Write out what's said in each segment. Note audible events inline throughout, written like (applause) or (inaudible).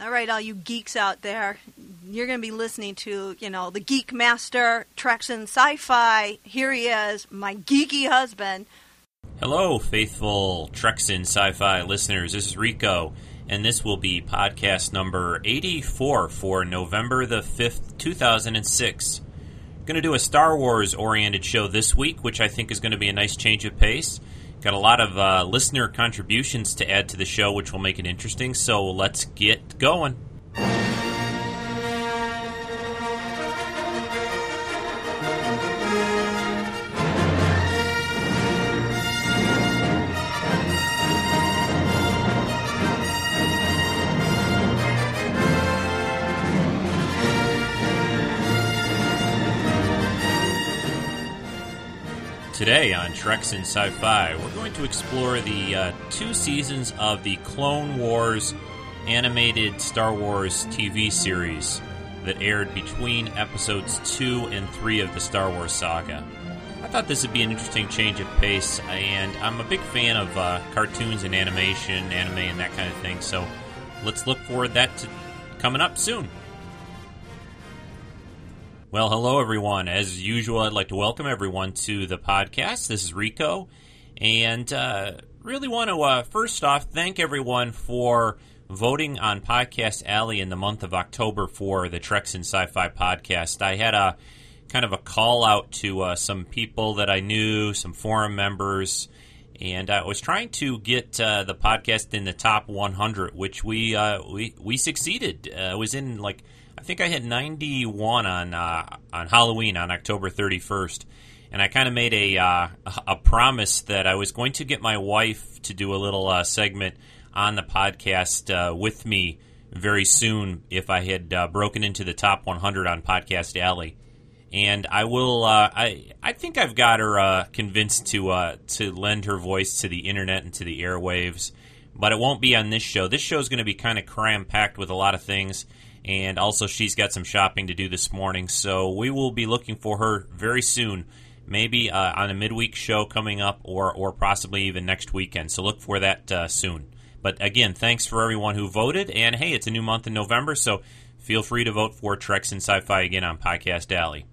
All right, all you geeks out there, you're going to be listening to, you know, the Geek Master, Treks and Sci-Fi. Here he is, my geeky husband. Hello, faithful Treks and Sci-Fi listeners. This is Rico, and this will be podcast number 84 for November the 5th, 2006. Going to do a Star Wars oriented show this week, which I think is going to be a nice change of pace. Got a lot of uh, listener contributions to add to the show, which will make it interesting. So let's get going. Today on Treks in Sci Fi, we're going to explore the uh, two seasons of the Clone Wars animated Star Wars TV series that aired between episodes 2 and 3 of the Star Wars saga. I thought this would be an interesting change of pace, and I'm a big fan of uh, cartoons and animation, anime, and that kind of thing, so let's look forward that to coming up soon. Well, hello everyone. As usual, I'd like to welcome everyone to the podcast. This is Rico, and uh, really want to uh, first off thank everyone for voting on Podcast Alley in the month of October for the Treks and Sci-Fi podcast. I had a kind of a call out to uh, some people that I knew, some forum members, and I was trying to get uh, the podcast in the top 100, which we uh, we we succeeded. Uh, it was in like I think I had 91 on uh, on Halloween on October 31st, and I kind of made a uh, a promise that I was going to get my wife to do a little uh, segment on the podcast uh, with me very soon if I had uh, broken into the top 100 on Podcast Alley. And I will. Uh, I I think I've got her convinced to to lend her voice to the internet and to the airwaves, but it won't be on this show. This show is going to be kind of cram packed with a lot of things and also she's got some shopping to do this morning. So we will be looking for her very soon, maybe uh, on a midweek show coming up, or or possibly even next weekend. So look for that uh, soon. But again, thanks for everyone who voted, and hey, it's a new month in November, so feel free to vote for Treks and Sci-Fi again on Podcast Alley.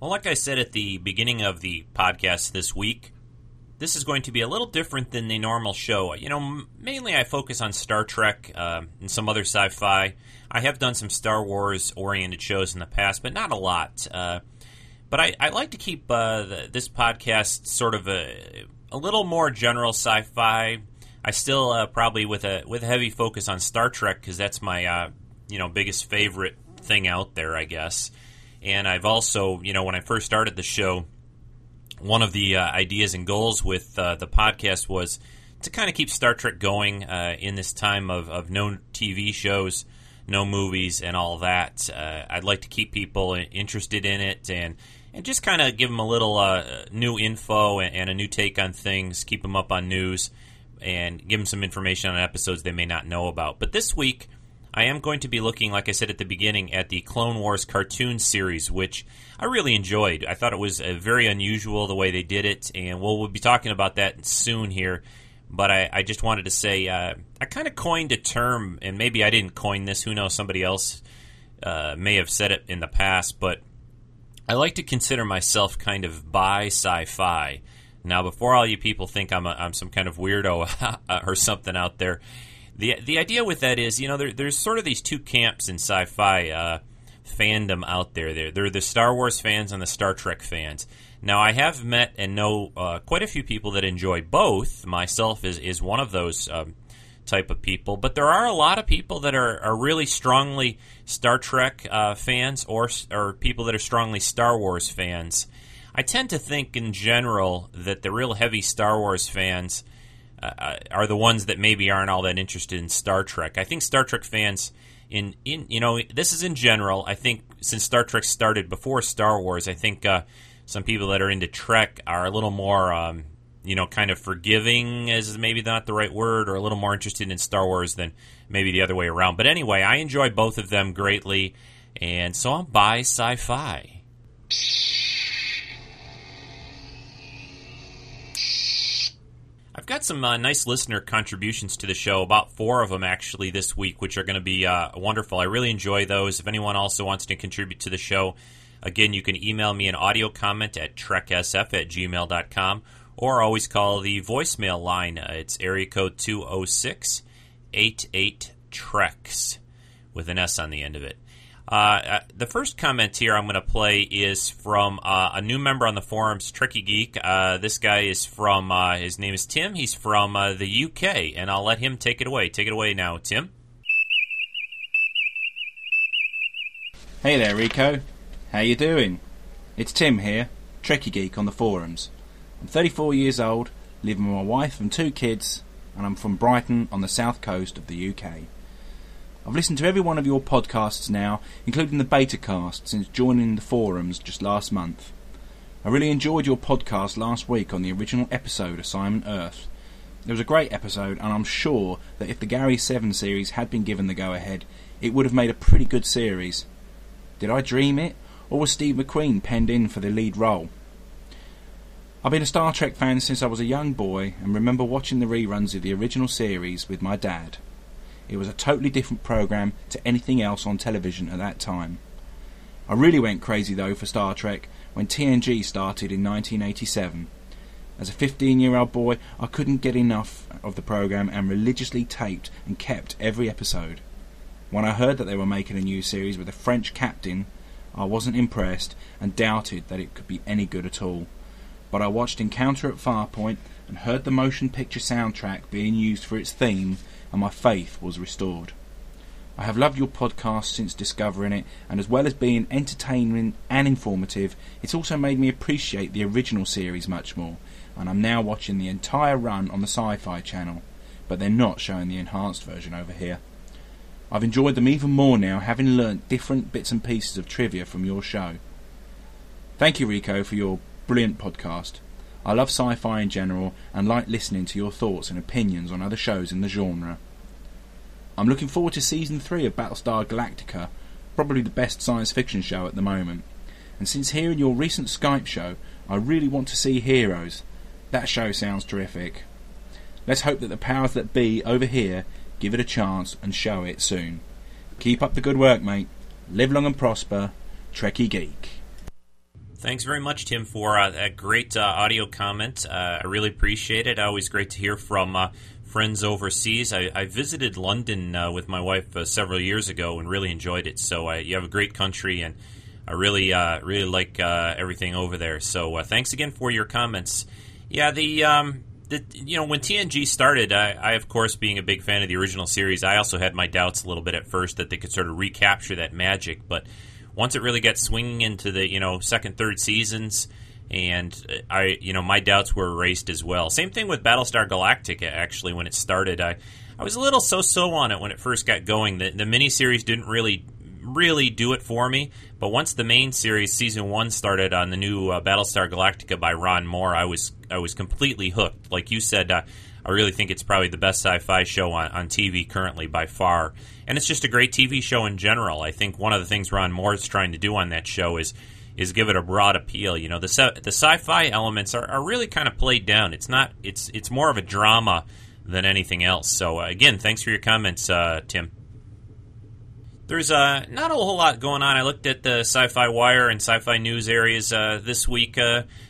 Well, like I said at the beginning of the podcast this week, this is going to be a little different than the normal show. You know, mainly I focus on Star Trek uh, and some other sci fi. I have done some Star Wars oriented shows in the past, but not a lot. Uh, but I, I, like to keep uh, the, this podcast sort of a, a little more general sci fi. I still uh, probably with a with a heavy focus on Star Trek because that's my uh, you know biggest favorite thing out there, I guess. And I've also, you know, when I first started the show, one of the uh, ideas and goals with uh, the podcast was to kind of keep Star Trek going uh, in this time of, of no TV shows, no movies, and all that. Uh, I'd like to keep people interested in it and and just kind of give them a little uh, new info and, and, a new take on things, keep them up on news, and give them some information on episodes they may not know about. But this week, I am going to be looking, like I said at the beginning, at the Clone Wars cartoon series, which I really enjoyed. I thought it was uh, very unusual the way they did it, and we'll, we'll be talking about that soon here. But I, I just wanted to say uh, I kind of coined a term, and maybe I didn't coin this. Who knows? Somebody else uh, may have said it in the past, but I like to consider myself kind of bi sci-fi. Now, before all you people think I'm, a, I'm some kind of weirdo (laughs) or something out there, the the idea with that is, you know, there, there's sort of these two camps in sci-fi uh, fandom out there. There, there are the Star Wars fans and the Star Trek fans. Now, I have met and know uh, quite a few people that enjoy both. Myself is is one of those. Um, type of people, but there are a lot of people that are, are really strongly Star Trek uh, fans or or people that are strongly Star Wars fans. I tend to think in general that the real heavy Star Wars fans uh, are the ones that maybe aren't all that interested in Star Trek. I think Star Trek fans in in you know this is in general. I think since Star Trek started before Star Wars, I think uh, some people that are into Trek are a little more um, you know kind of forgiving is maybe not the right word, or a little more interested in Star Wars than maybe the other way around. But anyway, I enjoy both of them greatly, and so I'm bi sci-fi. Got some uh, nice listener contributions to the show, about four of them actually this week, which are going to be uh, wonderful. I really enjoy those. If anyone also wants to contribute to the show, again, you can email me an audio comment at treksf at gmail.com or always call the voicemail line. Uh, it's area code 206 88 Treks with an S on the end of it. Uh, uh, the first comment here I'm going to play is from uh, a new member on the forums, Trekkie Geek. Uh, this guy is from, uh, his name is Tim. He's from uh, the UK, and I'll let him take it away. Take it away now, Tim. Hey there, Rico. How you doing? It's Tim here, Trekkie Geek on the forums. I'm 34 years old, living with my wife and two kids, and I'm from Brighton on the south coast of the UK. I've listened to every one of your podcasts now, including the beta cast, since joining the forums just last month. I really enjoyed your podcast last week on the original episode, Assignment Earth. It was a great episode, and I'm sure that if the Gary 7 series had been given the go ahead, it would have made a pretty good series. Did I dream it, or was Steve McQueen penned in for the lead role? I've been a Star Trek fan since I was a young boy and remember watching the reruns of the original series with my dad. It was a totally different program to anything else on television at that time. I really went crazy though for Star Trek when TNG started in 1987. As a 15 year old boy, I couldn't get enough of the program and religiously taped and kept every episode. When I heard that they were making a new series with a French captain, I wasn't impressed and doubted that it could be any good at all. But I watched Encounter at Farpoint and heard the motion picture soundtrack being used for its theme and my faith was restored. I have loved your podcast since discovering it, and as well as being entertaining and informative, it's also made me appreciate the original series much more, and I'm now watching the entire run on the Sci Fi channel, but they're not showing the enhanced version over here. I've enjoyed them even more now, having learnt different bits and pieces of trivia from your show. Thank you, Rico, for your brilliant podcast. I love sci fi in general and like listening to your thoughts and opinions on other shows in the genre. I'm looking forward to season 3 of Battlestar Galactica, probably the best science fiction show at the moment. And since hearing your recent Skype show, I really want to see Heroes. That show sounds terrific. Let's hope that the powers that be over here give it a chance and show it soon. Keep up the good work, mate. Live long and prosper. Trekkie Geek. Thanks very much, Tim, for uh, that great uh, audio comment. Uh, I really appreciate it. Always great to hear from uh, friends overseas. I, I visited London uh, with my wife uh, several years ago and really enjoyed it. So you have a great country, and I really, really like everything over there. So thanks again for your comments. Yeah, the. Um, the, you know, when TNG started, I, I, of course, being a big fan of the original series, I also had my doubts a little bit at first that they could sort of recapture that magic. But once it really got swinging into the you know second, third seasons, and I you know my doubts were erased as well. Same thing with Battlestar Galactica. Actually, when it started, I I was a little so-so on it when it first got going. The the miniseries didn't really really do it for me. But once the main series, season one, started on the new uh, Battlestar Galactica by Ron Moore, I was I was completely hooked. Like you said, uh, I really think it's probably the best sci-fi show on, on TV currently by far and it's just a great TV show in general. I think one of the things Ron Moore is trying to do on that show is is give it a broad appeal. You know, the the sci-fi elements are, are really kind of played down. It's not it's it's more of a drama than anything else. So uh, again, thanks for your comments, uh, Tim. There's uh, not a whole lot going on. I looked at the Sci-Fi Wire and Sci-Fi News areas uh, this week.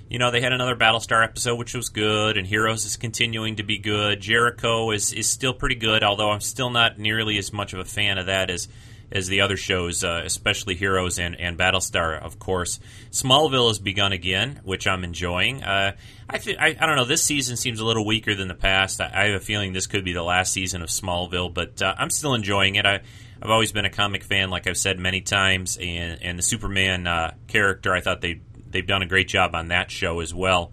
You know, they had another Battlestar episode, which was good, and Heroes is continuing to be good. Jericho is, is still pretty good, although I'm still not nearly as much of a fan of that as as the other shows, uh, especially Heroes and, and Battlestar, of course. Smallville has begun again, which I'm enjoying. Uh, I, th- I, I don't know. This season seems a little weaker than the past. I, I, have a feeling this could be the last season of Smallville, but uh, I'm still enjoying it. I I've always been a comic fan, like I've said many times, and and the Superman uh, character, I thought they they've done a great job on that show as well.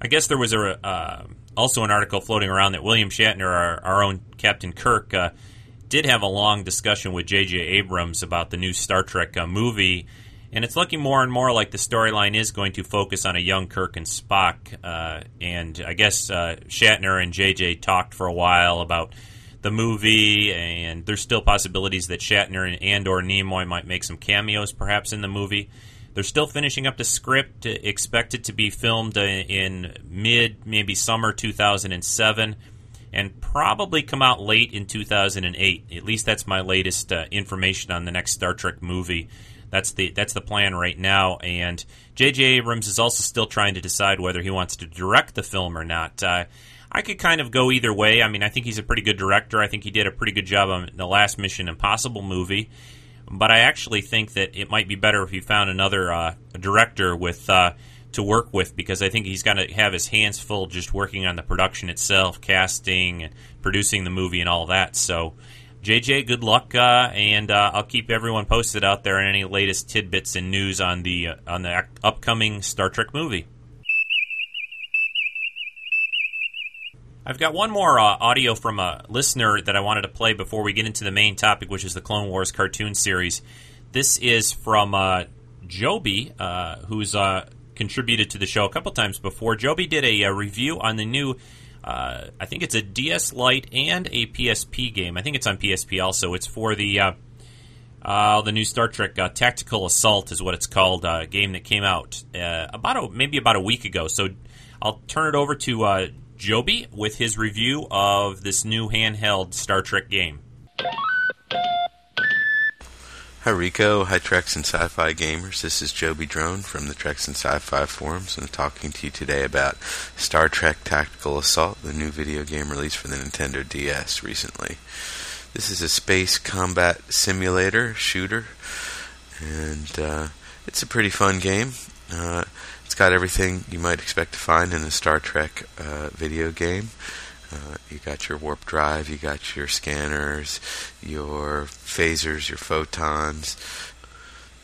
I guess there was a uh, also an article floating around that William Shatner, our, our own Captain Kirk, uh, did have a long discussion with J.J. Abrams about the new Star Trek uh, movie. And it's looking more and more like the storyline is going to focus on a young Kirk and Spock. Uh, and I guess uh, Shatner and JJ talked for a while about the movie, and there's still possibilities that Shatner and, and or Nimoy might make some cameos, perhaps in the movie. They're still finishing up the script, expected to be filmed in mid, maybe summer 2007, and probably come out late in 2008. At least that's my latest uh, information on the next Star Trek movie. That's the that's the plan right now. And J.J. Abrams is also still trying to decide whether he wants to direct the film or not. Uh, I could kind of go either way. I mean, I think he's a pretty good director. I think he did a pretty good job on the last Mission Impossible movie. But I actually think that it might be better if he found another uh, director with uh, to work with because I think he's going to have his hands full just working on the production itself, casting, producing the movie, and all that. So, JJ, good luck, uh, and uh, I'll keep everyone posted out there on any latest tidbits and news on the uh, on the upcoming Star Trek movie. I've got one more uh, audio from a listener that I wanted to play before we get into the main topic, which is the Clone Wars cartoon series. This is from uh, Joby, uh, who's uh, contributed to the show a couple times before. Joby did a, a review on the new, uh, I think it's a DS Lite and a PSP game. I think it's on PSP also. It's for the uh, the new Star Trek Tactical Assault is what it's called. A game that came out about a, maybe about a week ago. So I'll turn it over to Joby with his review of this new handheld Star Trek game. Hi Rico, hi Treks and Sci-Fi gamers. This is Joby Drone from the Treks and Sci-Fi forums, and I'm talking to you today about Star Trek Tactical Assault, the new video game released for the Nintendo DS recently. This is a space combat simulator shooter, and uh, it's a pretty fun game. Uh, got everything you might expect to find in a Star Trek uh, video game. Uh, you got your warp drive, you got your scanners, your phasers, your photons.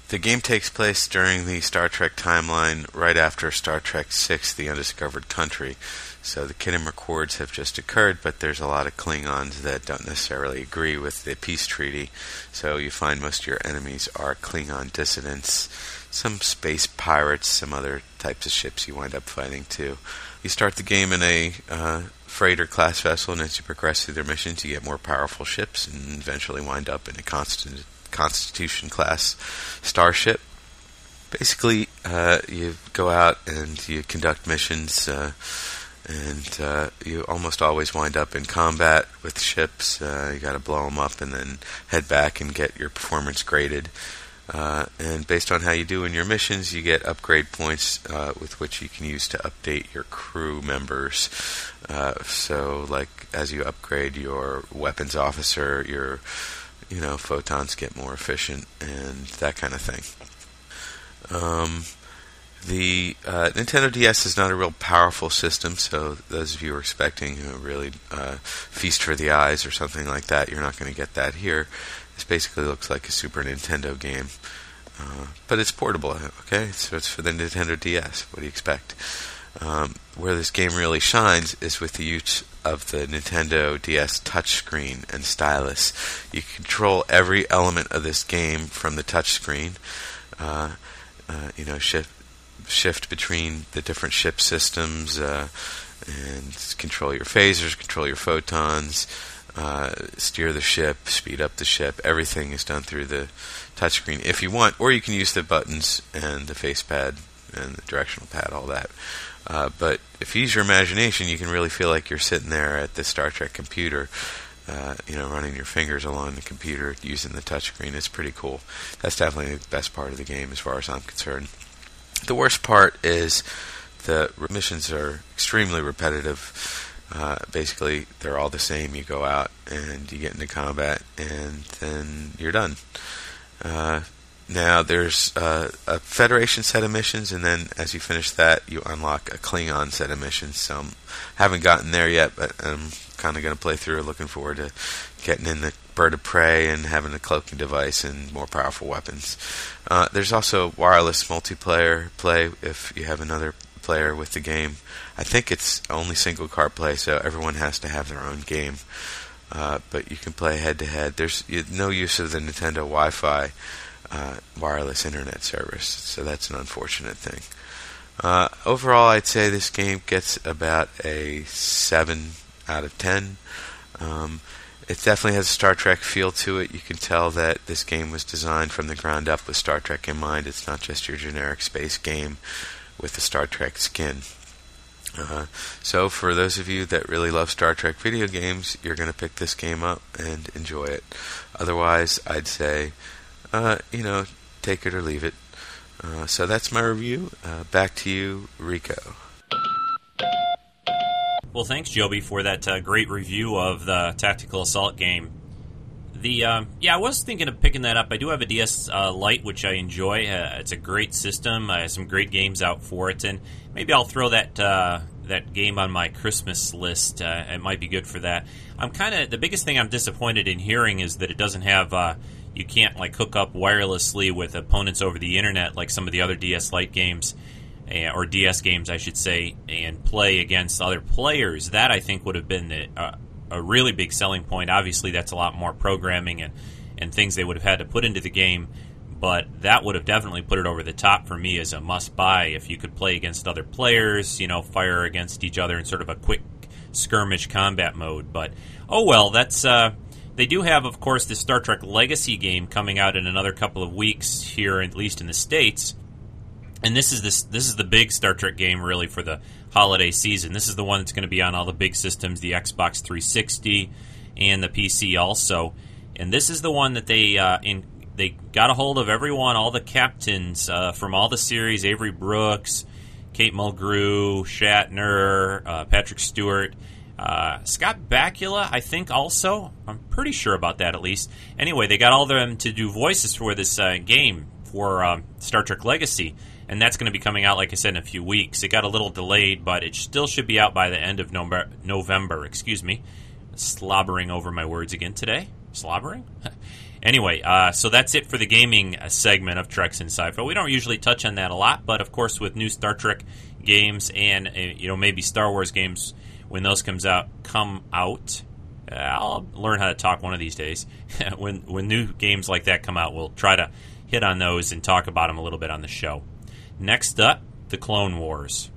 The game takes place during the Star Trek timeline right after Star Trek VI The Undiscovered Country. So the Khitomer Accords have just occurred, but there's a lot of Klingons that don't necessarily agree with the peace treaty. So you find most of your enemies are Klingon dissidents some space pirates, some other types of ships you wind up fighting too. You start the game in a uh, freighter class vessel, and as you progress through their missions, you get more powerful ships, and eventually wind up in a constant Constitution class starship. Basically, uh, you go out and you conduct missions, uh, and uh, you almost always wind up in combat with ships. Uh, you got to blow them up and then head back and get your performance graded. Uh, and based on how you do in your missions, you get upgrade points uh, with which you can use to update your crew members. Uh, so, like as you upgrade your weapons officer, your you know photons get more efficient and that kind of thing. Um, the uh, Nintendo DS is not a real powerful system, so those of you who are expecting a really uh, feast for the eyes or something like that, you're not going to get that here. This basically looks like a Super Nintendo game. Uh, but it's portable, okay? So it's for the Nintendo DS. What do you expect? Um, where this game really shines is with the use of the Nintendo DS touchscreen and stylus. You control every element of this game from the touchscreen. Uh, uh, you know, shift shift between the different ship systems uh, and control your phasers, control your photons uh, steer the ship, speed up the ship. Everything is done through the touchscreen if you want, or you can use the buttons and the face pad and the directional pad, all that. Uh, but if you use your imagination, you can really feel like you're sitting there at the Star Trek computer, uh, you know, running your fingers along the computer using the touchscreen. It's pretty cool. That's definitely the best part of the game, as far as I'm concerned. The worst part is the missions are extremely repetitive uh, basically, they're all the same. You go out and you get into combat, and then you're done. Uh, now, there's uh, a Federation set of missions, and then as you finish that, you unlock a Klingon set of missions. So, I haven't gotten there yet, but I'm kind of going to play through. Looking forward to getting in the bird of prey and having a cloaking device and more powerful weapons. Uh, there's also wireless multiplayer play if you have another player with the game. I think it's only single car play, so everyone has to have their own game. Uh, but you can play head to head. There's no use of the Nintendo Wi-Fi uh, wireless internet service, so that's an unfortunate thing. Uh, overall, I'd say this game gets about a seven out of ten. Um, it definitely has a Star Trek feel to it. You can tell that this game was designed from the ground up with Star Trek in mind. It's not just your generic space game with a Star Trek skin. Uh, so, for those of you that really love Star Trek video games, you're going to pick this game up and enjoy it. Otherwise, I'd say, uh, you know, take it or leave it. Uh, so that's my review. Uh, back to you, Rico. Well, thanks, Joby, for that uh, great review of the Tactical Assault game. The uh, yeah, I was thinking of picking that up. I do have a DS uh, Lite, which I enjoy. Uh, it's a great system. I have some great games out for it, and maybe I'll throw that uh, that game on my Christmas list. Uh, it might be good for that. I'm kind of the biggest thing I'm disappointed in hearing is that it doesn't have. Uh, you can't like hook up wirelessly with opponents over the internet like some of the other DS Lite games or DS games, I should say, and play against other players. That I think would have been the, uh, a really big selling point. Obviously, that's a lot more programming and, and things they would have had to put into the game, but that would have definitely put it over the top for me as a must buy if you could play against other players, you know, fire against each other in sort of a quick skirmish combat mode. But oh well, that's. Uh, they do have, of course, the Star Trek Legacy game coming out in another couple of weeks here, at least in the states and this is this this is the big Star Trek game really for the holiday season. This is the one that's going to be on all the big systems, the Xbox 360 and the PC also. And this is the one that they uh, in they got a hold of everyone, all the captains uh, from all the series: Avery Brooks, Kate Mulgrew, Shatner, uh, Patrick Stewart. Uh, Scott Bakula, I think, also. I'm pretty sure about that, at least. Anyway, they got all of them to do voices for this uh, game for um, Star Trek Legacy and that's going to be coming out, like I said, in a few weeks. It got a little delayed, but it still should be out by the end of November. November excuse me. Slobbering over my words again today. Slobbering? (laughs) anyway, uh, so that's it for the gaming uh, segment of Treks and Sci-Fi. We don't usually touch on that a lot, but of course, with new Star Trek games and uh, you know maybe Star Wars games when those comes out come out. Uh, I'll learn how to talk one of these days. (laughs) when when new games like that come out, we'll try to hit on those and talk about them a little bit on the show. Next up, the Clone Wars.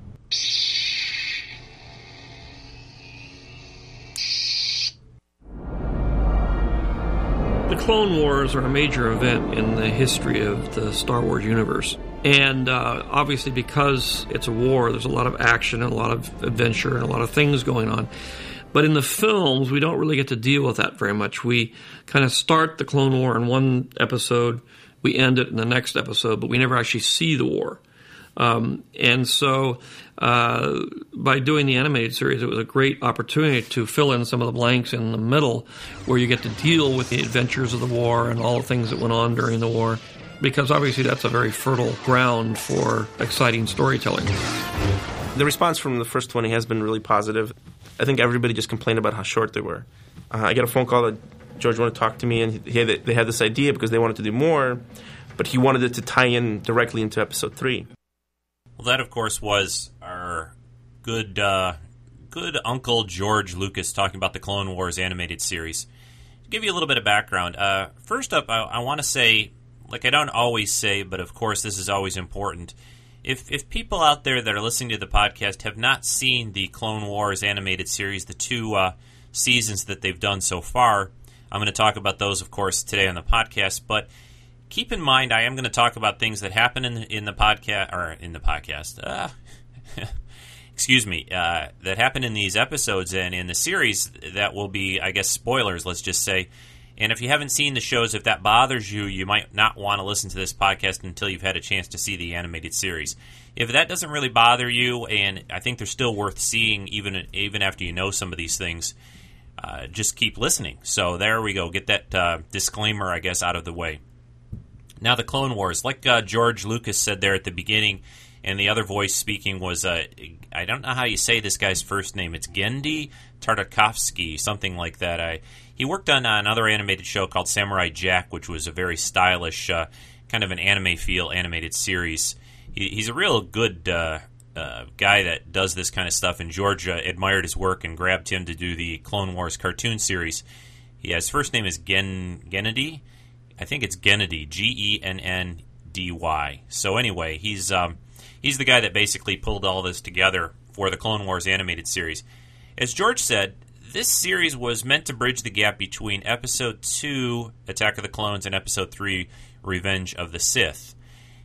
The Clone Wars are a major event in the history of the Star Wars universe. And uh, obviously, because it's a war, there's a lot of action and a lot of adventure and a lot of things going on. But in the films, we don't really get to deal with that very much. We kind of start the Clone War in one episode, we end it in the next episode, but we never actually see the war. Um, and so, uh, by doing the animated series, it was a great opportunity to fill in some of the blanks in the middle, where you get to deal with the adventures of the war and all the things that went on during the war, because obviously that's a very fertile ground for exciting storytelling. The response from the first 20 has been really positive. I think everybody just complained about how short they were. Uh, I get a phone call that George wanted to talk to me, and had, they had this idea because they wanted to do more, but he wanted it to tie in directly into episode three. Well, that of course was our good uh, good Uncle George Lucas talking about the Clone Wars animated series. To give you a little bit of background, uh, first up, I, I want to say, like I don't always say, but of course this is always important. If if people out there that are listening to the podcast have not seen the Clone Wars animated series, the two uh, seasons that they've done so far, I'm going to talk about those, of course, today on the podcast. But keep in mind, I am going to talk about things that happen in in the podcast or in the podcast. Uh, (laughs) excuse me, uh, that happen in these episodes and in the series that will be, I guess, spoilers. Let's just say. And if you haven't seen the shows, if that bothers you, you might not want to listen to this podcast until you've had a chance to see the animated series. If that doesn't really bother you, and I think they're still worth seeing even even after you know some of these things, uh, just keep listening. So there we go. Get that uh, disclaimer, I guess, out of the way. Now, the Clone Wars, like uh, George Lucas said there at the beginning, and the other voice speaking was uh, I don't know how you say this guy's first name. It's Genndy Tartakovsky, something like that. I he worked on another animated show called Samurai Jack, which was a very stylish, uh, kind of an anime feel animated series. He, he's a real good uh, uh, guy that does this kind of stuff, and George admired his work and grabbed him to do the Clone Wars cartoon series. He, his first name is Gen Genndy I think it's Gennady, G E N N D Y. So anyway, he's um, he's the guy that basically pulled all this together for the Clone Wars animated series. As George said, this series was meant to bridge the gap between Episode 2, Attack of the Clones, and Episode 3, Revenge of the Sith.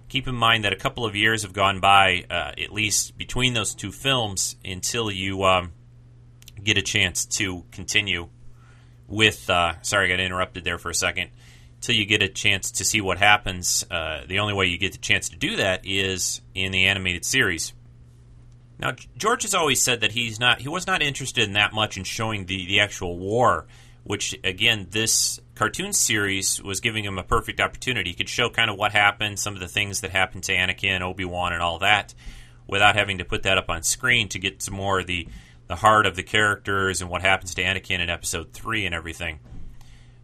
Keep in mind that a couple of years have gone by, uh, at least between those two films, until you um, get a chance to continue with. Uh, sorry, I got interrupted there for a second. Till you get a chance to see what happens, uh, the only way you get the chance to do that is in the animated series. Now, George has always said that he's not he was not interested in that much in showing the, the actual war, which again this cartoon series was giving him a perfect opportunity. He could show kind of what happened, some of the things that happened to Anakin, Obi Wan, and all that, without having to put that up on screen to get some more of the the heart of the characters and what happens to Anakin in Episode Three and everything.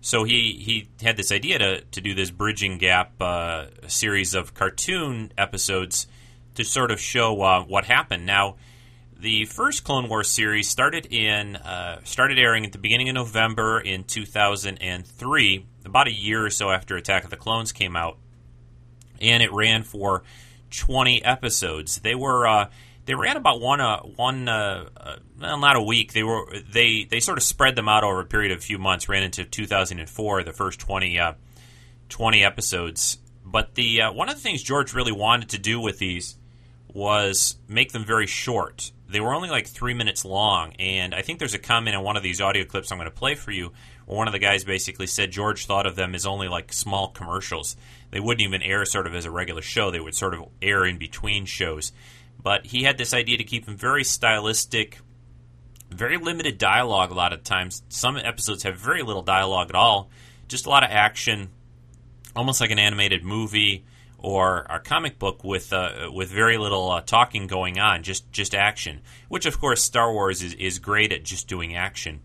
So he, he had this idea to, to do this bridging gap uh, series of cartoon episodes to sort of show uh, what happened. Now, the first Clone Wars series started in uh, started airing at the beginning of November in 2003, about a year or so after Attack of the Clones came out, and it ran for 20 episodes. They were uh, they ran about one uh, one uh, uh, well, not a week. They were they they sort of spread them out over a period of a few months. Ran into 2004, the first 20 uh, 20 episodes. But the uh, one of the things George really wanted to do with these was make them very short. They were only like three minutes long, and I think there's a comment in one of these audio clips I'm going to play for you where one of the guys basically said George thought of them as only like small commercials. They wouldn't even air sort of as a regular show, they would sort of air in between shows. But he had this idea to keep them very stylistic, very limited dialogue a lot of times. Some episodes have very little dialogue at all, just a lot of action, almost like an animated movie or a comic book with uh, with very little uh, talking going on, just just action. Which of course Star Wars is, is great at just doing action.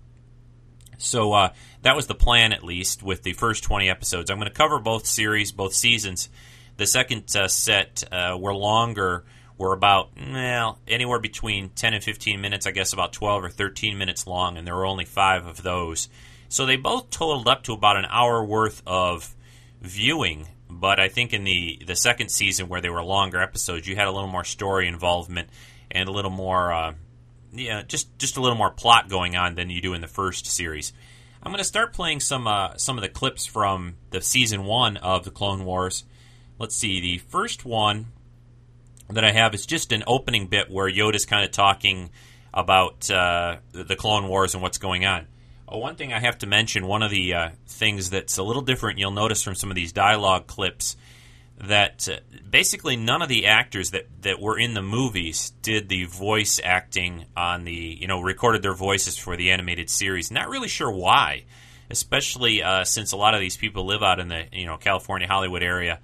So uh, that was the plan, at least, with the first 20 episodes. I'm going to cover both series, both seasons. The second uh, set uh, were longer, were about, well, anywhere between 10 and 15 minutes, I guess about 12 or 13 minutes long, and there were only five of those. So they both totaled up to about an hour worth of viewing but I think in the the second season where they were longer episodes, you had a little more story involvement and a little more, uh, yeah, just just a little more plot going on than you do in the first series. I'm going to start playing some uh, some of the clips from the season one of the Clone Wars. Let's see, the first one that I have is just an opening bit where Yoda's kind of talking about uh, the Clone Wars and what's going on. Oh, one thing I have to mention, one of the uh, things that's a little different, you'll notice from some of these dialogue clips, that uh, basically none of the actors that, that were in the movies did the voice acting on the, you know, recorded their voices for the animated series. Not really sure why, especially uh, since a lot of these people live out in the, you know, California, Hollywood area.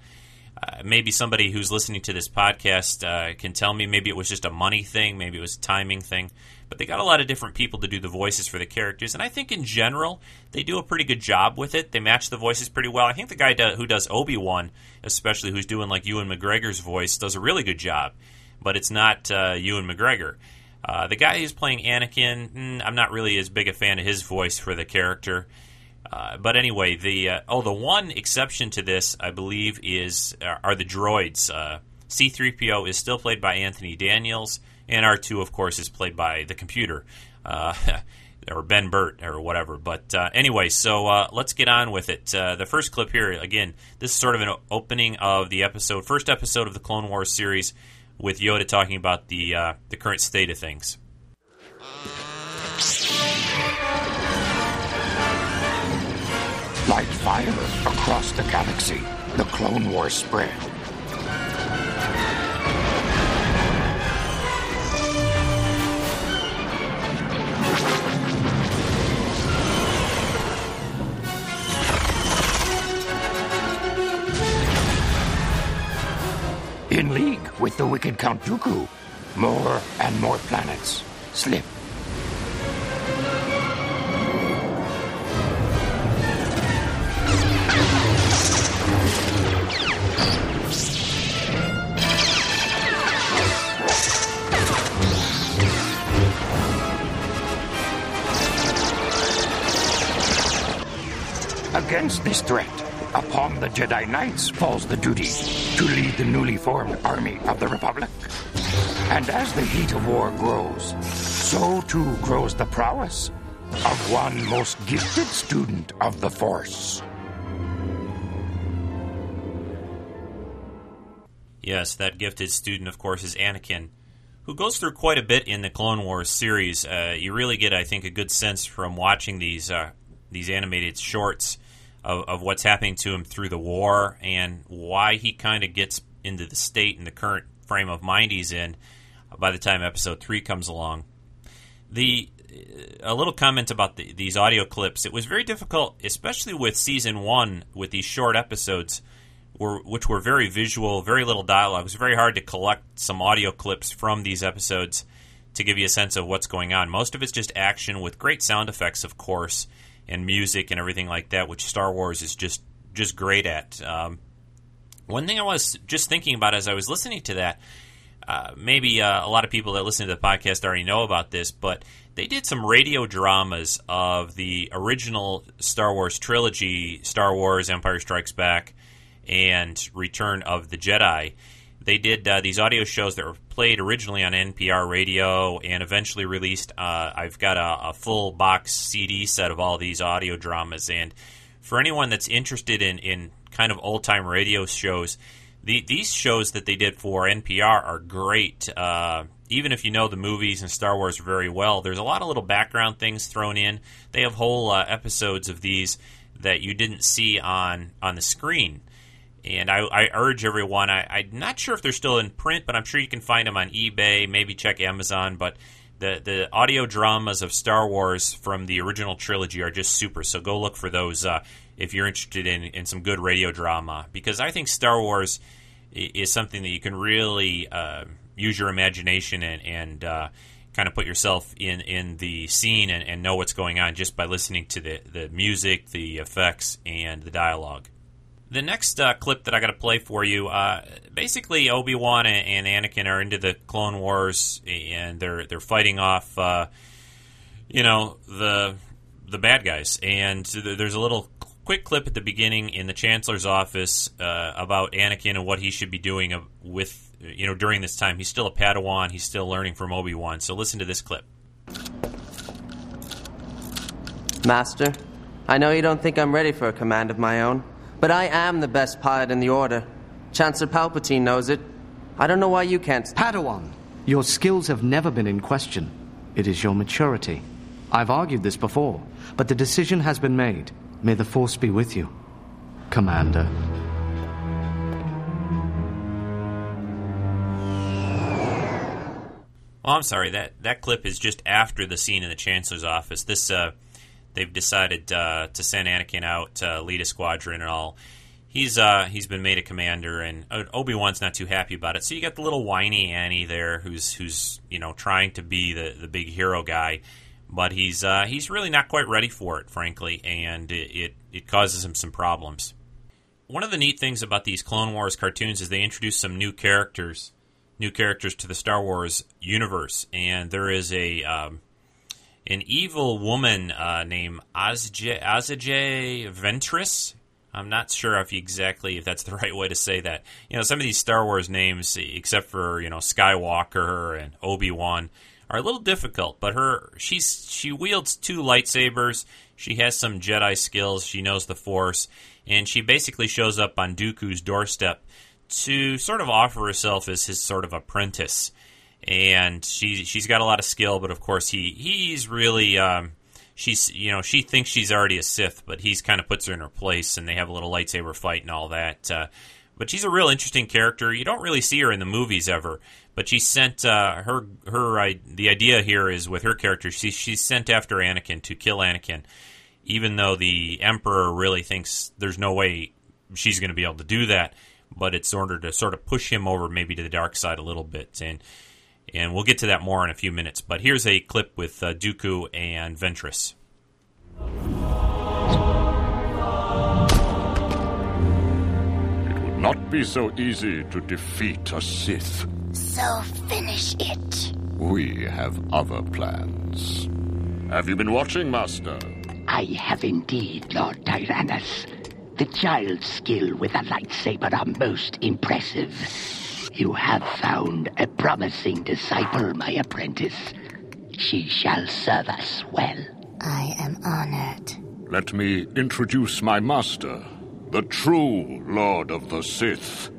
Uh, maybe somebody who's listening to this podcast uh, can tell me maybe it was just a money thing, maybe it was a timing thing but they got a lot of different people to do the voices for the characters, and I think in general they do a pretty good job with it. They match the voices pretty well. I think the guy who does Obi Wan, especially who's doing like Ewan McGregor's voice, does a really good job. But it's not uh, Ewan McGregor. Uh, the guy who's playing Anakin, mm, I'm not really as big a fan of his voice for the character. Uh, but anyway, the uh, oh, the one exception to this, I believe, is are the droids. Uh, C-3PO is still played by Anthony Daniels and R2, of course, is played by the computer. Uh, (laughs) or Ben Burtt or whatever. But uh, anyway, so uh, let's get on with it. Uh, the first clip here, again, this is sort of an opening of the episode, first episode of the Clone Wars series, with Yoda talking about the uh, the current state of things. Fire across the galaxy, the Clone Wars spread. In league with the wicked Count Dooku, more and more planets slip. This threat, upon the Jedi Knights falls the duty to lead the newly formed army of the Republic. And as the heat of war grows, so too grows the prowess of one most gifted student of the Force. Yes, that gifted student, of course, is Anakin, who goes through quite a bit in the Clone Wars series. Uh, you really get, I think, a good sense from watching these uh, these animated shorts of, of what's happening to him through the war and why he kind of gets into the state and the current frame of mind he's in by the time Episode Three comes along. The a little comment about the, these audio clips. It was very difficult, especially with season one, with these short episodes were, which were very visual, very little dialogue. It was very hard to collect some audio clips from these episodes to give you a sense of what's going on. Most of it's just action with great sound effects, of course, and music and everything like that, which Star Wars is just just great at. Um, one thing I was just thinking about as I was listening to that, uh, maybe uh, a lot of people that listen to the podcast already know about this, but they did some radio dramas of the original Star Wars trilogy, Star Wars, Empire Strikes Back, and Return of the Jedi. They did uh, these audio shows that were played originally on NPR radio and eventually released. Uh, I've got a, a, full box CD set of all these audio dramas. And for anyone that's interested in, in kind of old time radio shows, the, these shows that they did for NPR are great. Uh, even if you know the movies and Star Wars very well, there's a lot of little background things thrown in. They have whole uh, episodes of these that you didn't see on on the screen. And I, I urge everyone, I, am not sure if they're still in print, but I'm sure you can find them on eBay, maybe check Amazon. But the, the audio dramas of Star Wars from the original trilogy are just super. So go look for those uh, if you're interested in, in some good radio drama. Because I think Star Wars is something that you can really uh, use your imagination and, and uh, kind of put yourself in, in the scene and, and know what's going on just by listening to the, the music, the effects, and the dialogue. The next uh, clip that I got to play for you, uh, basically Obi Wan and, and, Anakin are into the Clone Wars, and they're they're fighting off, uh, you know, the the bad guys. And there's a little quick clip at the beginning in the Chancellor's office uh, about Anakin and what he should be doing with, you know, during this time. He's still a Padawan. He's still learning from Obi Wan. So listen to this clip. Master, I know you don't think I'm ready for a command of my own. But I am the best pilot in the Order. Chancellor Palpatine knows it. I don't know why you can't. Padawan, your skills have never been in question. It is your maturity. I've argued this before, but the decision has been made. May the Force be with you, Commander. Well, I'm sorry that that clip is just after the scene in the Chancellor's office. This uh, they've decided uh, to send Anakin out to lead a squadron and all. He's uh, he's been made a commander, and uh, Obi Wan's not too happy about it. So you got the little whiny Annie there, who's who's you know trying to be the, the big hero guy, but he's uh, he's really not quite ready for it, frankly, and it, it it causes him some problems. One of the neat things about these Clone Wars cartoons is they introduce some new characters, new characters to the Star Wars universe, and there is a um, an evil woman uh, named Asajj Ventress. I'm not sure if exactly if that's the (laughs) right way to say that. You know, some of these Star Wars names, except for you know Skywalker and Obi Wan, are a little difficult. But her, she's she wields two lightsabers. She has some Jedi skills. She knows the Force, and she basically shows up on Dooku's doorstep to sort of offer herself as his sort of apprentice and she she's got a lot of skill, but of course he he's really um, she's you know she thinks she's already a Sith, but he's kind of puts her in her place, and they have a little lightsaber fight and all that. Uh, but she's a real interesting character. You don't really see her in the movies ever, but she sent uh, her her I, the idea here is with her character. She she's sent after Anakin to kill Anakin, even though the Emperor really thinks there's no way she's going to be able to do that. But it's in order to sort of push him over maybe to the dark side a little bit and and we'll get to that more in a few minutes. But here's a clip with uh, Dooku and Ventress. It would not be so easy to defeat a Sith. So finish it. We have other plans. Have you been watching, Master? I have indeed, Lord Tyrannus. The child's skill with a lightsaber are most impressive. You have found a promising disciple, my apprentice. She shall serve us well. I am honored. Let me introduce my master, the true Lord of the Sith,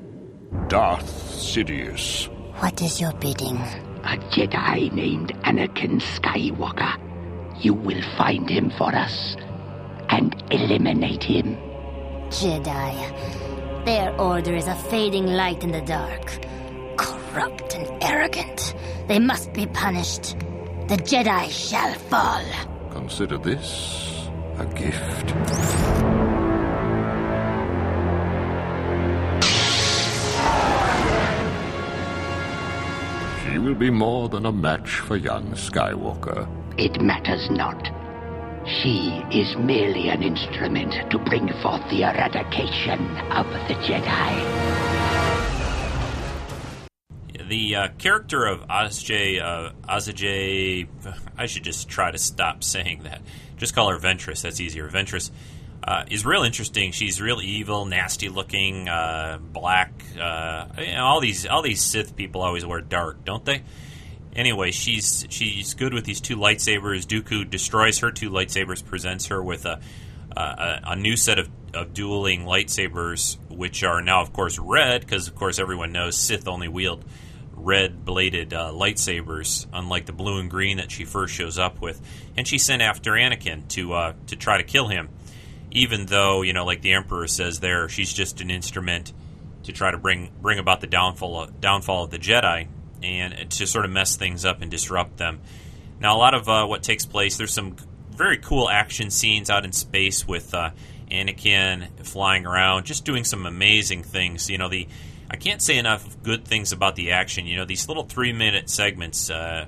Darth Sidious. What is your bidding? A Jedi named Anakin Skywalker. You will find him for us and eliminate him. Jedi. Their order is a fading light in the dark. Corrupt and arrogant. They must be punished. The Jedi shall fall. Consider this a gift. She will be more than a match for young Skywalker. It matters not. She is merely an instrument to bring forth the eradication of the Jedi. The uh, character of Osj, uh, Osaj, I should just try to stop saying that. Just call her Ventress. That's easier. Ventress uh, is real interesting. She's real evil, nasty looking, uh, black. Uh, you know, all these all these Sith people always wear dark, don't they? Anyway, she's she's good with these two lightsabers. Dooku destroys her two lightsabers, presents her with a a, a new set of, of dueling lightsabers, which are now, of course, red because, of course, everyone knows Sith only wield red bladed uh, lightsabers, unlike the blue and green that she first shows up with. And she sent after Anakin to uh, to try to kill him, even though you know, like the Emperor says there, she's just an instrument to try to bring bring about the downfall of, downfall of the Jedi and to sort of mess things up and disrupt them. Now, a lot of uh, what takes place, there's some very cool action scenes out in space with uh, Anakin flying around, just doing some amazing things. You know, the I can't say enough good things about the action. You know, these little three minute segments. Uh,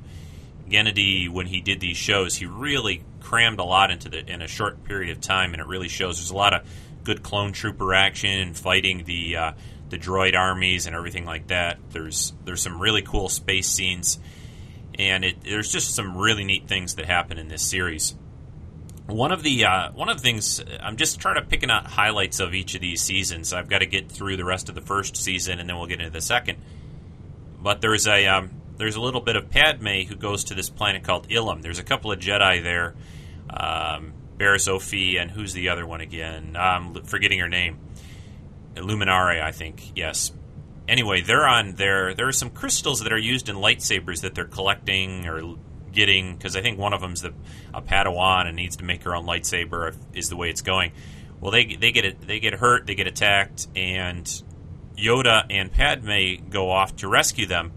Gennady, when he did these shows, he really crammed a lot into the in a short period of time, and it really shows. There's a lot of good clone trooper action and fighting the uh, the droid armies and everything like that. There's there's some really cool space scenes, and it, there's just some really neat things that happen in this series. One of the uh, one of the things I'm just trying to picking out highlights of each of these seasons. I've got to get through the rest of the first season, and then we'll get into the second. But there's a um, there's a little bit of Padme who goes to this planet called Ilum. There's a couple of Jedi there, um, Barriss and who's the other one again? I'm forgetting her name. Luminara, I think. Yes. Anyway, they're on there. There are some crystals that are used in lightsabers that they're collecting or getting because I think one of them's the a Padawan and needs to make her own lightsaber. If, is the way it's going. Well, they they get it. They get hurt. They get attacked, and Yoda and Padme go off to rescue them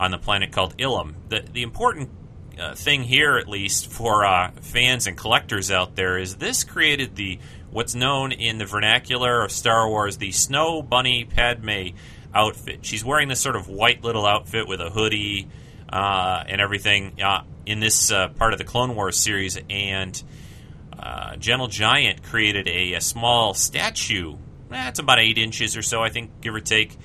on the planet called Ilum. The the important uh, thing here, at least for uh, fans and collectors out there, is this created the what's known in the vernacular of Star Wars the Snow Bunny Padme outfit. She's wearing this sort of white little outfit with a hoodie uh, and everything uh, in this uh, part of the Clone Wars series, and uh, Gentle Giant created a, a small statue. Eh, about eight inches or so, I think, give or take,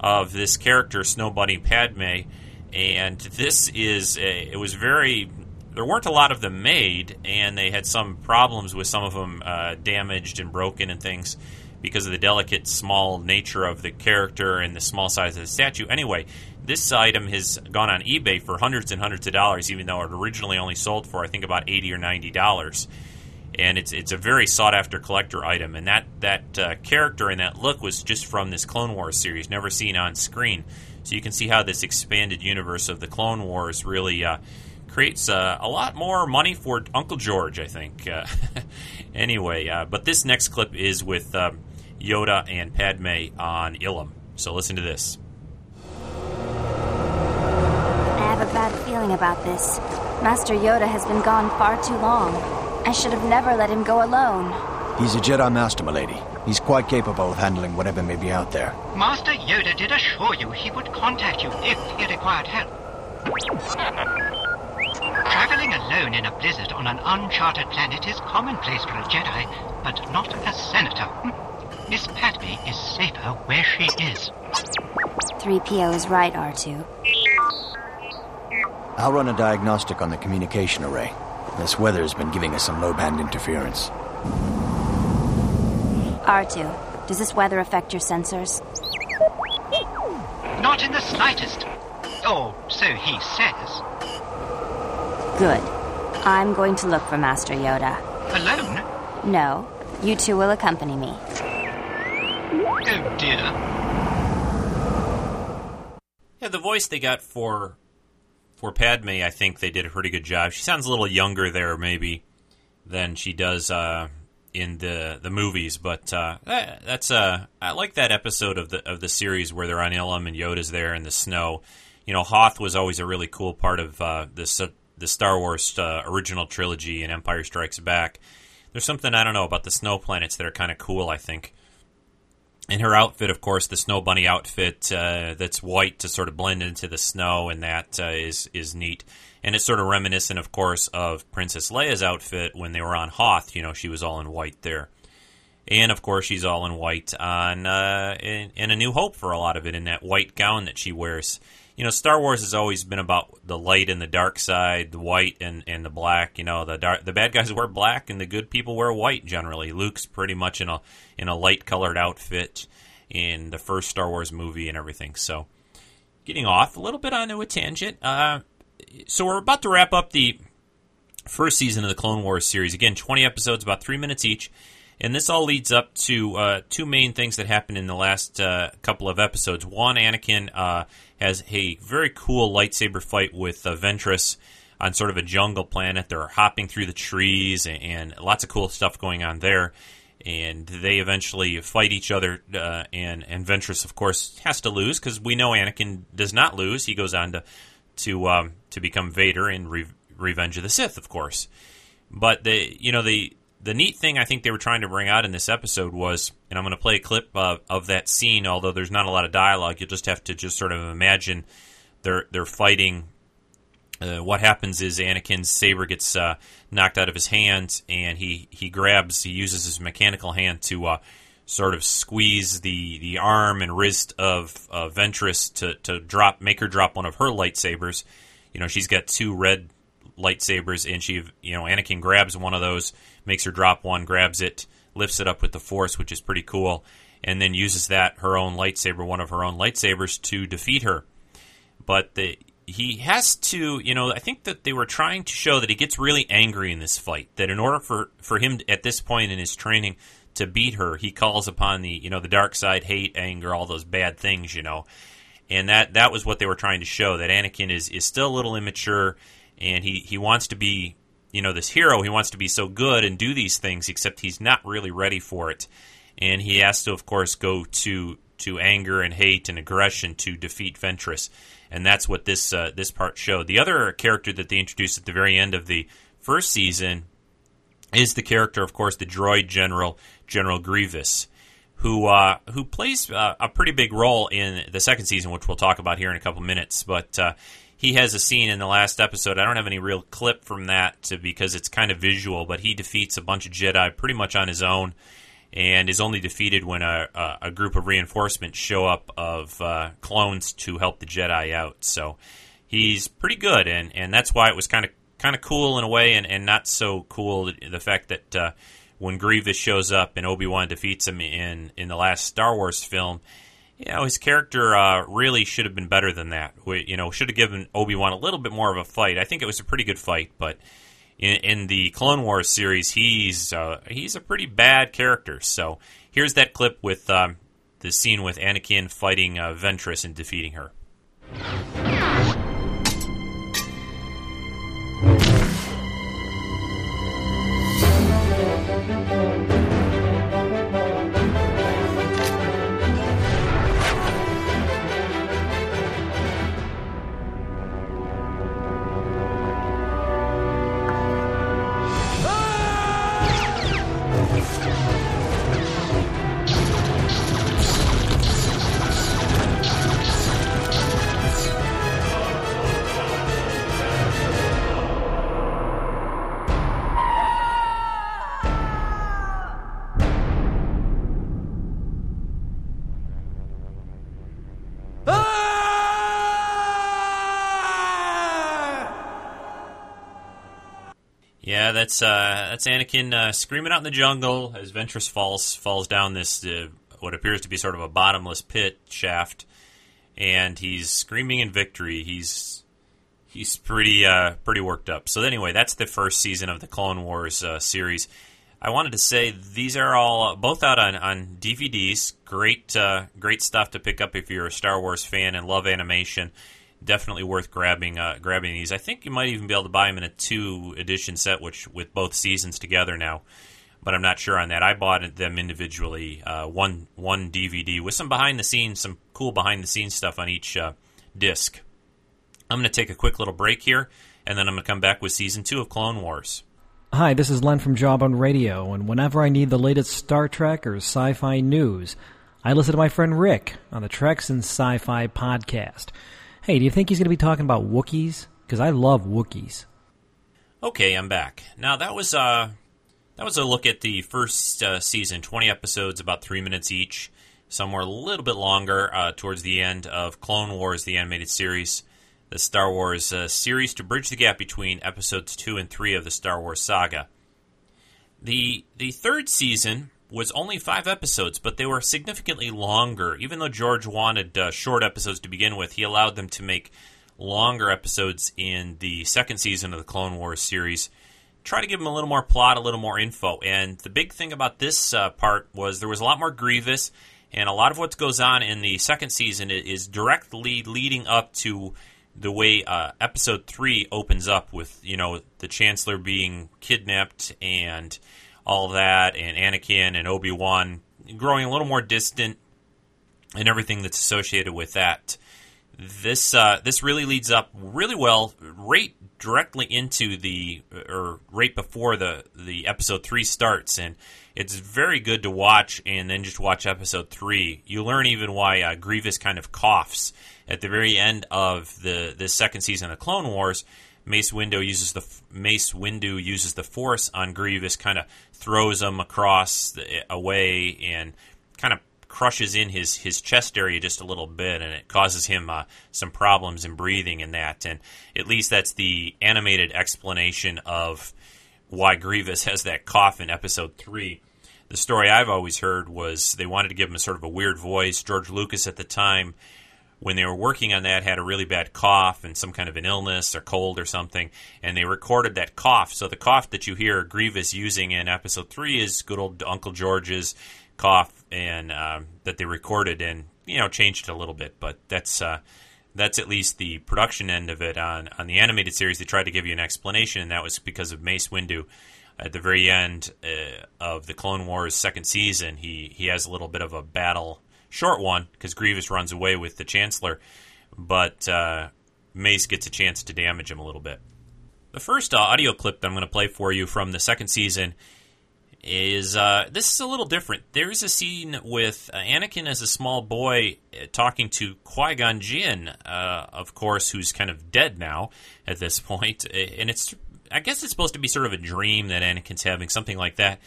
of this character, Snow Bunny Padme. And this is a, it was very there weren't a lot of them made, and they had some problems with some of them uh, damaged and broken and things because of the delicate, small nature of the character and the small size of the statue. Anyway, this item has gone on eBay for hundreds and hundreds of dollars, even though it originally only sold for I think about eighty or ninety dollars. And it's it's a very sought after collector item, and that that uh, character and that look was just from this Clone Wars series, never seen on screen. So you can see how this expanded universe of the Clone Wars really uh, creates uh, a lot more money for Uncle George, I think. Uh, (laughs) anyway, uh, but this next clip is with um, Yoda and Padme on Ilum. So listen to this. I have a bad feeling about this. Master Yoda has been gone far too long. I should have never let him go alone. He's a Jedi Master, milady. He's quite capable of handling whatever may be out there. Master Yoda did assure you he would contact you if he required help. (laughs) Traveling alone in a blizzard on an uncharted planet is commonplace for a Jedi, but not a senator. (laughs) Miss Padme is safer where she is. 3PO is right, R2. I'll run a diagnostic on the communication array. This weather has been giving us some low band interference. R2, does this weather affect your sensors? Not in the slightest. Or so he says. Good. I'm going to look for Master Yoda. Alone? No, you two will accompany me. Oh dear. Yeah, the voice they got for for Padme, I think they did a pretty good job. She sounds a little younger there, maybe, than she does uh, in the the movies. But uh, that- that's uh, I like that episode of the of the series where they're on Ilum and Yoda's there in the snow. You know, Hoth was always a really cool part of uh, the s- the Star Wars uh, original trilogy and Empire Strikes Back. There's something I don't know about the snow planets that are kind of cool. I think. And her outfit, of course, the snow bunny outfit uh, that's white to sort of blend into the snow, and that uh, is is neat. And it's sort of reminiscent, of course, of Princess Leia's outfit when they were on Hoth. You know, she was all in white there, and of course, she's all in white on uh, in, in A New Hope for a lot of it in that white gown that she wears. You know, Star Wars has always been about the light and the dark side, the white and, and the black. You know, the dark, the bad guys wear black and the good people wear white. Generally, Luke's pretty much in a in a light colored outfit in the first Star Wars movie and everything. So, getting off a little bit onto a tangent. Uh, so we're about to wrap up the first season of the Clone Wars series. Again, 20 episodes, about three minutes each. And this all leads up to uh, two main things that happened in the last uh, couple of episodes. One, Anakin uh, has a very cool lightsaber fight with uh, Ventress on sort of a jungle planet. They're hopping through the trees and, and lots of cool stuff going on there. And they eventually fight each other, uh, and and Ventress, of course, has to lose because we know Anakin does not lose. He goes on to to um, to become Vader in Re- Revenge of the Sith, of course. But the you know the the neat thing I think they were trying to bring out in this episode was, and I'm going to play a clip of, of that scene. Although there's not a lot of dialogue, you'll just have to just sort of imagine they're they're fighting. Uh, what happens is Anakin's saber gets uh, knocked out of his hand, and he he grabs, he uses his mechanical hand to uh, sort of squeeze the, the arm and wrist of Ventress to to drop, make her drop one of her lightsabers. You know, she's got two red lightsabers, and she, you know, Anakin grabs one of those, makes her drop one, grabs it, lifts it up with the Force, which is pretty cool, and then uses that her own lightsaber, one of her own lightsabers, to defeat her. But the he has to, you know, I think that they were trying to show that he gets really angry in this fight. That in order for for him at this point in his training to beat her, he calls upon the, you know, the dark side, hate, anger, all those bad things, you know. And that that was what they were trying to show that Anakin is is still a little immature and he he wants to be, you know, this hero, he wants to be so good and do these things except he's not really ready for it. And he has to of course go to to anger and hate and aggression to defeat Ventress and that's what this uh, this part showed. The other character that they introduced at the very end of the first season is the character, of course, the droid general General Grievous, who uh, who plays uh, a pretty big role in the second season, which we'll talk about here in a couple minutes. But uh, he has a scene in the last episode. I don't have any real clip from that to, because it's kind of visual, but he defeats a bunch of Jedi pretty much on his own and is only defeated when a, a, a group of reinforcements show up of uh, clones to help the Jedi out. So he's pretty good, and, and that's why it was kind of kind of cool in a way, and, and not so cool the fact that uh, when Grievous shows up and Obi Wan defeats him in in the last Star Wars film. You know, his character uh, really should have been better than that. We, you know, should have given Obi Wan a little bit more of a fight. I think it was a pretty good fight, but in, in the Clone Wars series, he's uh, he's a pretty bad character. So here's that clip with um, the scene with Anakin fighting uh, Ventress and defeating her. Uh, that's Anakin uh, screaming out in the jungle as Ventress falls falls down this uh, what appears to be sort of a bottomless pit shaft, and he's screaming in victory. He's he's pretty uh, pretty worked up. So anyway, that's the first season of the Clone Wars uh, series. I wanted to say these are all uh, both out on, on DVDs. Great great stuff to pick up if you're a Star Wars fan and love animation. Definitely worth grabbing uh, grabbing these. I think you might even be able to buy them in a two edition set, which with both seasons together now. But I'm not sure on that. I bought them individually, uh, one one DVD with some behind the scenes, some cool behind the scenes stuff on each disc. I'm going to take a quick little break here, and then I'm going to come back with season two of Clone Wars. Hi, this is Len from Job on Radio, and whenever I need the latest Star Trek or sci fi news, I listen to my friend Rick on the Treks and Sci Fi podcast. Hey, do you think he's going to be talking about Wookiees? Because I love Wookiees. Okay, I'm back. Now, that was, uh, that was a look at the first uh, season, 20 episodes, about three minutes each. Somewhere a little bit longer uh, towards the end of Clone Wars, the animated series the Star Wars uh, series to bridge the gap between episodes 2 and 3 of the Star Wars saga. The the third season was only 5 episodes, but they were significantly longer. Even though George wanted uh, short episodes to begin with, he allowed them to make longer episodes in the second season of the Clone Wars series. Try to give them a little more plot, a little more info. And the big thing about this uh, part was there was a lot more Grievous, and a lot of what goes on in the second season is directly leading up to the way uh, episode three opens up with you know the Chancellor being kidnapped and all that, and Anakin and Obi Wan growing a little more distant, and everything that's associated with that. This uh, this really leads up really well, right directly into the or right before the the episode three starts, and it's very good to watch. And then just watch episode three. You learn even why uh, Grievous kind of coughs at the very end of the the second season of Clone Wars, Mace Windu uses the Mace Windu uses the Force on Grievous, kind of throws him across the, away and kind of crushes in his his chest area just a little bit, and it causes him uh, some problems in breathing in that. And at least that's the animated explanation of why Grievous (laughs) has that cough in Episode three. The story I've always heard was they wanted to give him a sort of a weird voice. George Lucas at the time when they were working on that had a really bad cough and some kind of an illness or cold or something, and they recorded that cough. So the cough that you hear Grievous using in episode three is good old Uncle George's cough, and um, that they recorded and you know changed it a little bit, but that's. Uh, that's at least the production end of it. On on the animated series, they tried to give you an explanation, and that was because of Mace Windu. At the very end uh, of the Clone Wars second season, he he has a little bit of a battle short one because Grievous runs away with the Chancellor, but uh, Mace gets a chance to damage him a little bit. The first uh, audio clip that I'm going to play for you from the second season is uh, this is a little different. There's a scene with uh, Anakin as a small boy uh, talking to Qui Gon Jinn, uh, of course, who's kind of dead now at this (laughs) point, and it's I guess it's supposed to be sort of a dream that Anakin's having, something like that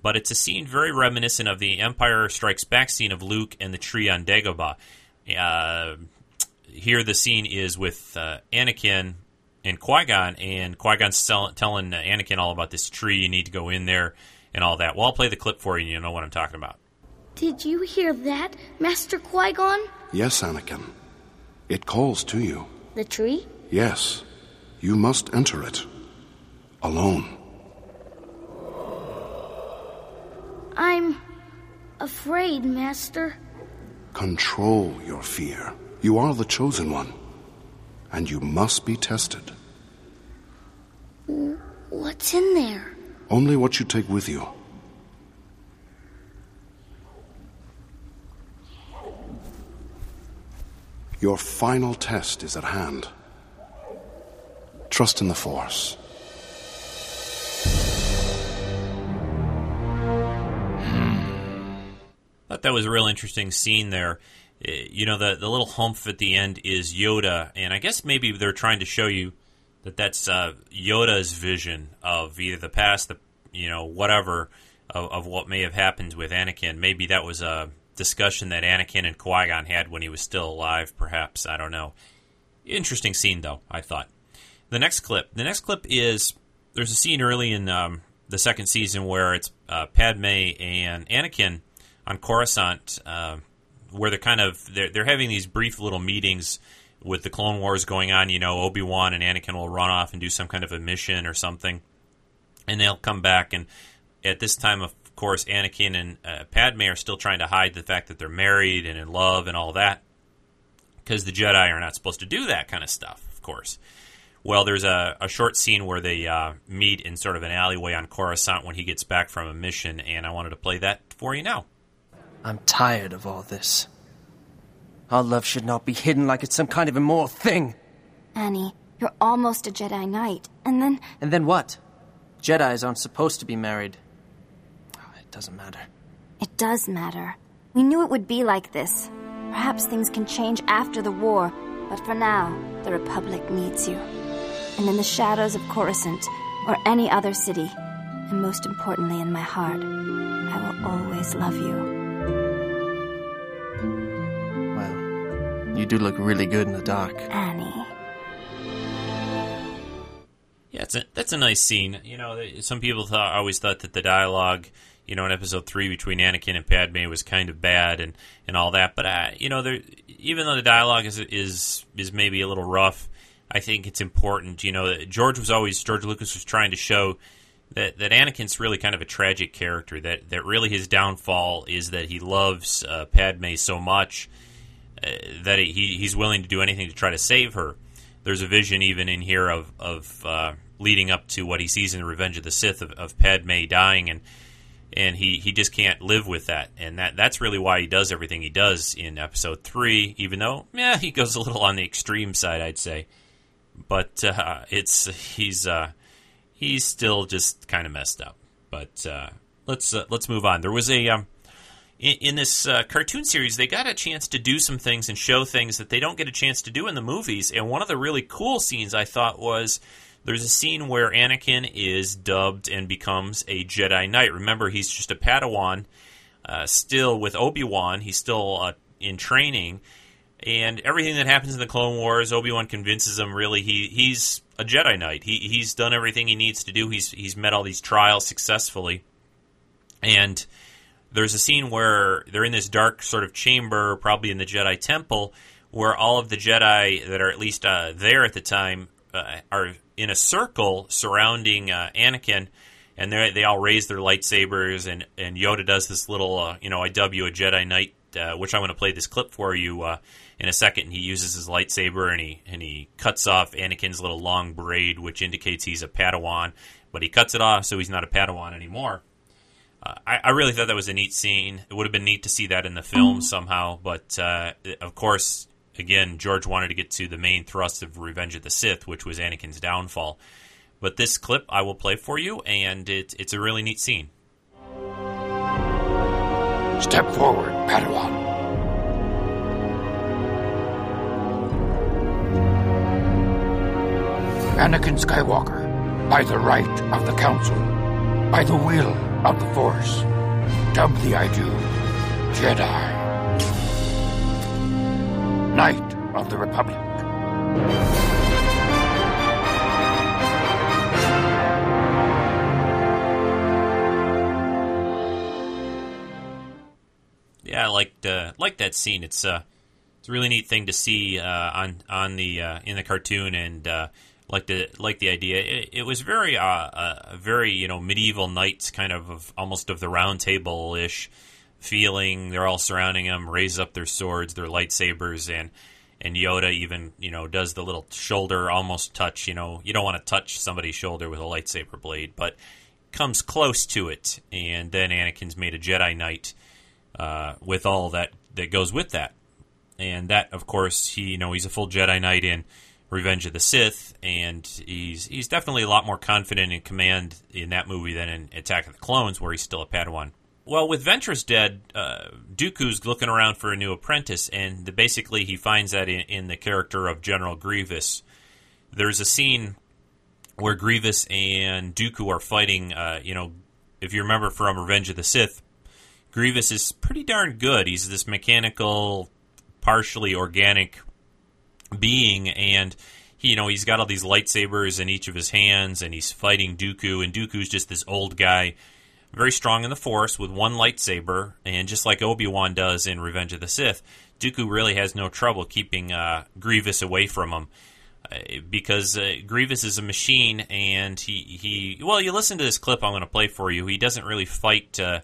but it's a scene very reminiscent of the Empire Strikes Back scene of Luke and the tree on Dagobah. Uh, here, the scene is with uh, Anakin and Qui Gon, and Qui Gon's tell- telling Anakin all about this tree. You need to go in there and all that. Well, I'll play the clip for you, and you know what I'm talking about. Did you hear that, Master Qui Gon? Yes, Anakin. It calls to you. The tree? Yes. You must enter it. Alone. I'm afraid, Master. Control your fear. You are the chosen one, and you must be tested. What's in there? Only what you take with you. Your final test is at hand. Trust in the Force. Thought that was a real interesting scene there. Eh, you know, the the little humph at the end is Yoda, and I guess maybe they're trying to show you that that's uh, Yoda's vision of either the past, the you know whatever of, of, what may have happened with Anakin. Maybe that was a discussion that Anakin and Qui Gon had when he was still alive. Perhaps I don't know. Interesting scene though. I thought. The next clip. The next clip is there's a scene early in um, the second season where it's uh, Padme and Anakin on Coruscant, uh, where they're kind of they're, they're having these brief little meetings with the Clone Wars going on, you know, Obi Wan and Anakin will run off and do some kind of a mission or something, and they'll come back. And at this time, of course, Anakin and uh, Padme are still trying to hide the fact that they're married and in love and all that, because the Jedi are not supposed to do that kind of stuff, of course. Well, there's a, a short scene where they uh, meet in sort of an alleyway on Coruscant when he gets back from a mission, and I wanted to play that for you now. I'm tired of all this. Our love should not be hidden like it's some kind of immoral thing. Annie, you're almost a Jedi Knight, and then. And then what? Jedis aren't supposed to be married. Oh, it doesn't matter. It does matter. We knew it would be like this. Perhaps things can change after the war, but for now, the Republic needs you. And in the shadows of Coruscant, or any other city, and most importantly in my heart, I will always love you. You do look really good in the dark. Annie. Yeah, it's a, that's a nice scene. You know, some people thought, always thought that the dialogue, you know, in episode three between Anakin and Padme was kind of bad and, and all that. But uh, you know, there, even though the dialogue is is is maybe a little rough, I think it's important. You know, George was always George Lucas was trying to show that that Anakin's really kind of a tragic character. That that really his downfall is that he loves uh, Padme so much that he he's willing to do anything to try to save her. There's a vision even in here of of uh, leading up to what he sees in the Revenge of the Sith of, of Padme dying, and and he, he just can't live with that, and that that's really why he does everything he does in Episode Three. Even though, yeah, he goes a little on the extreme side, I'd say, but uh, it's he's uh, he's still just kind of messed up. But uh, let's uh, let's move on. There was a um, in, in this uh, cartoon series, they got a chance to do some things and show things that they don't get a chance to do in the movies. And one of the really cool scenes I thought was there's a scene where Anakin is dubbed and becomes a Jedi Knight. Remember, he's just a Padawan, uh, still with Obi Wan. He's still uh, in training, and everything that happens in the Clone Wars, Obi Wan convinces him really he he's a Jedi Knight. He he's done everything he needs to do. He's he's met all these trials successfully, and there's a scene where they're in this dark sort of chamber, probably in the Jedi Temple, where all of the Jedi that are at least uh, there at the time uh, are in a circle surrounding uh, Anakin, and they they all raise their lightsabers, and, and Yoda does this little, uh, you know, IW a Jedi Knight, uh, which I'm going to play this clip for you uh, in a second. He uses his lightsaber and he and he cuts off Anakin's little long braid, which indicates he's a Padawan, but he cuts it off so he's not a Padawan anymore. Uh, I, I, really thought that was a neat scene. It would have been neat to see that in the film mm-hmm. somehow, but uh, of course, again, George wanted to get to the main thrust of Revenge of the Sith, which was Anakin's downfall. But this clip I will play for you, and it, it's a really neat scene. Step forward, Padawan. Anakin Skywalker, by the right of the Council, by the will of the Force. The I do Jedi. Knight of the Republic. Yeah, I liked uh, like that scene. It's uh, it's a really neat thing to see uh, on on the uh, in the cartoon, and uh, like the like the idea. It, it was very uh, uh, very you know medieval knights kind of, of almost of the round table ish feeling. They're all surrounding them, raise up their swords, their lightsabers, and and Yoda even you know does the little shoulder almost touch. You know you don't want to touch somebody's shoulder with a lightsaber blade, but comes close to it. And then Anakin's made a Jedi Knight uh, with all that that goes with that. And that, of course, he you know he's a full Jedi Knight in Revenge of the Sith, and he's he's definitely a lot more confident in command in that movie than in Attack of the Clones, where he's still a Padawan. Well, with Ventress dead, uh, Dooku's looking around for a new apprentice, and the, basically he finds that in, in, the character of General Grievous. There's a scene where Grievous and Dooku are fighting. Uh, you know, if you remember from Revenge of the Sith, Grievous is pretty darn good. He's this mechanical, partially organic being, and he, you know he's got all these lightsabers in each of his hands, and he's fighting Dooku, and Dooku's just this old guy very strong in the Force with one lightsaber, and just like Obi Wan does in Revenge of the Sith, Dooku really has no trouble keeping uh, Grievous away from him. Uh, because uh, Grievous is a machine, and he, he well, you listen to this clip I'm going to play for you. He doesn't really fight uh,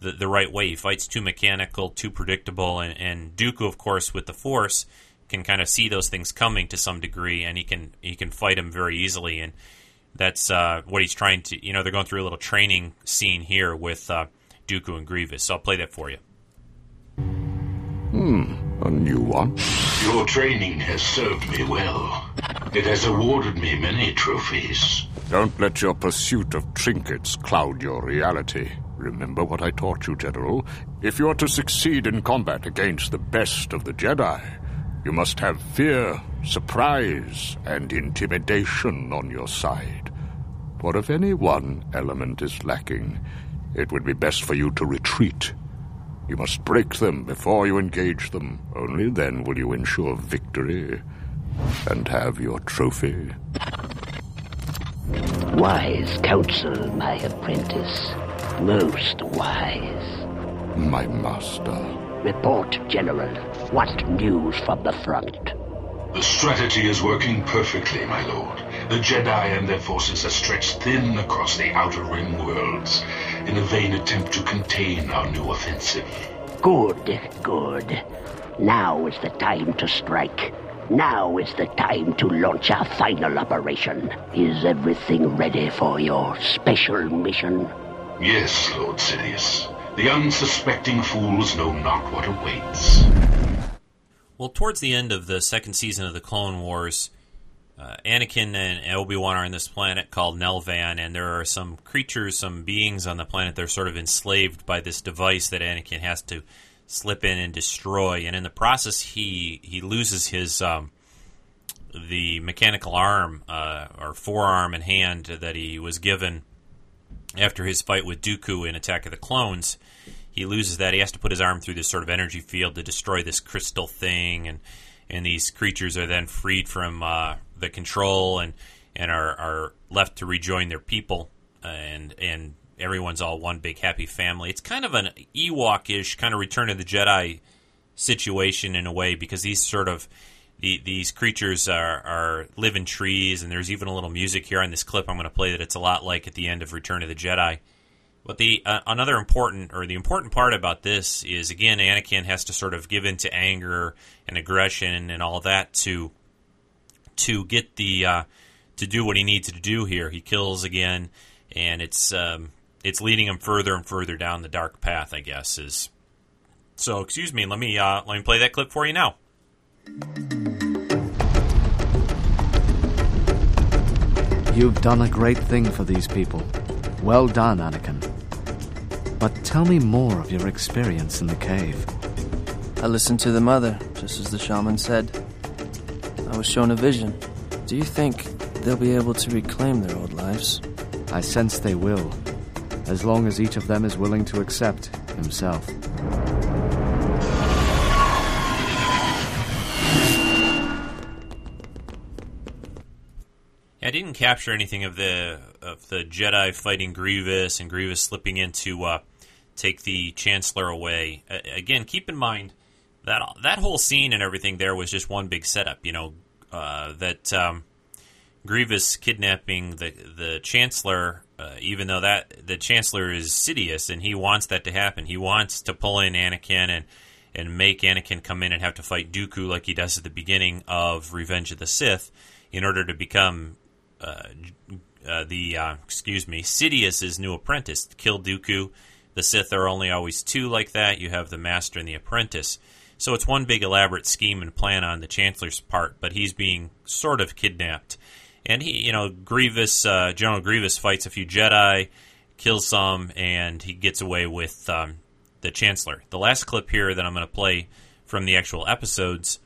the the right way. He fights too mechanical, too predictable, and, and Dooku, of course, with the Force, can kind of see those things coming to some degree, and he can he can fight them very easily. And that's uh, what he's trying to. You know, they're going through a little training scene here with uh, Dooku and Grievous. So I'll play that for you. Hmm, a new one. Your training has served me well. It has awarded me many trophies. Don't let your pursuit of trinkets cloud your reality. Remember what I taught you, General. If you are to succeed in combat against the best of the Jedi, you must have fear, surprise, and intimidation on your side. For if any one element is lacking, it would be best for you to retreat. You must break them before you engage them. Only then will you ensure victory and have your trophy. Wise counsel, my apprentice. Most wise. My master. Report, General. What news from the front? The strategy is working perfectly, my lord. The Jedi and their forces are stretched thin across the Outer Rim worlds in a vain attempt to contain our new offensive. Good, good. Now is the time to strike. Now is the time to launch our final operation. Is everything ready for your special mission? Yes, Lord Sidious. The unsuspecting fools know not what awaits. Well, towards the end of the second season of the Clone Wars, uh, Anakin and Obi Wan are on this planet called Nelvaan, and there are some creatures, some beings on the planet that are sort of enslaved by this device that Anakin has to slip in and destroy. And in the process, he he loses his um, the mechanical arm uh, or forearm and hand that he was given after his fight with Dooku in Attack of the Clones. He loses that. He has to put his arm through this sort of energy field to destroy this crystal thing, and and these creatures are then freed from uh, the control and and are, are left to rejoin their people, and and everyone's all one big happy family. It's kind of an Ewok-ish kind of Return of the Jedi situation in a way because these sort of the, these creatures are, are live in trees, and there's even a little music here on this clip I'm going to play that it's a lot like at the end of Return of the Jedi. But the uh, another important or the important part about this is again Anakin has to sort of give in to anger and aggression and all that to to get the uh, to do what he needs to do here. He kills again, and it's um, it's leading him further and further down the dark path. I guess is so. Excuse me. Let me uh, let me play that clip for you now. You've done a great thing for these people. Well done, Anakin. But tell me more of your experience in the cave. I listened to the mother, just as the shaman said. I was shown a vision. Do you think they'll be able to reclaim their old lives? I sense they will, as long as each of them is willing to accept himself. Didn't capture anything of the of the Jedi fighting Grievous and Grievous slipping in to uh, take the Chancellor away. Uh, again, keep in mind that that whole scene and everything there was just one big setup. You know uh, that um, Grievous kidnapping the the Chancellor, uh, even though that the Chancellor is Sidious and he wants that to happen. He wants to pull in Anakin and and make Anakin come in and have to fight Dooku like he does at the beginning of Revenge of the Sith in order to become uh, uh, the uh, excuse me Sidious's new apprentice. Kill Dooku. The Sith are only always two like that. You have the Master and the Apprentice. So it's one big elaborate scheme and plan on the Chancellor's part, but he's being sort of kidnapped. And he, you know, Grievous, uh, General Grievous fights a few Jedi, kills some, and he gets away with um, the Chancellor. The last clip here that I'm going to play from the actual episodes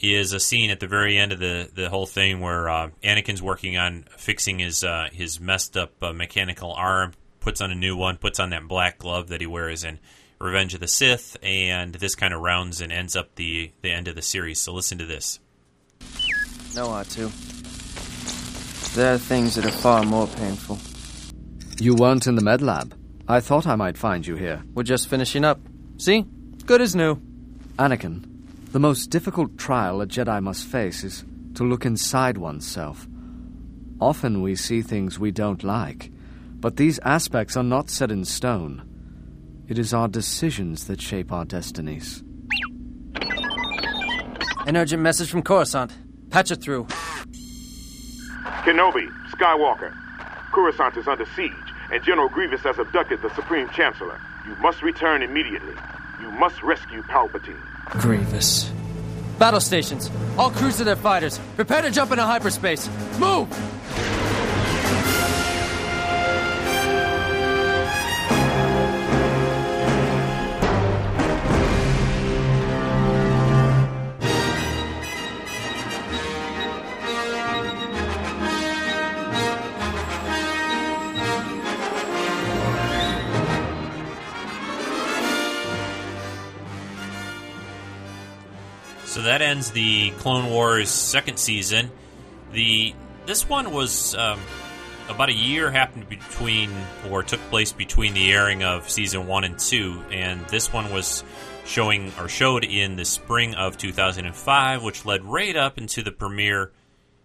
is a scene at the very end of the, the whole thing where uh, Anakin's working on fixing his uh, his messed up uh, mechanical arm, puts on a new one, puts on that black glove that he wears in Revenge of the Sith, and this kind of rounds and ends up the the end of the series. So listen to this. No, R2. There are things that are far more painful. You weren't in the med lab. I thought I might find you here. We're just finishing up. See? Good as new. Anakin, the most difficult trial a Jedi must face is to look inside oneself. Often we see things we don't like, but these aspects are not set in stone. It is our decisions that shape our destinies. An urgent message from Coruscant. Patch it through. Kenobi, Skywalker. Coruscant is under siege, and General Grievous has abducted the Supreme Chancellor. You must return immediately. You must rescue Palpatine. Grievous. Battle stations. All crews to their fighters. Prepare to jump into hyperspace. Move! That ends the Clone Wars second season. The this one was um, about a year happened between or took place between the airing of season one and two, and this one was showing or showed in the spring of 2005, which led right up into the premiere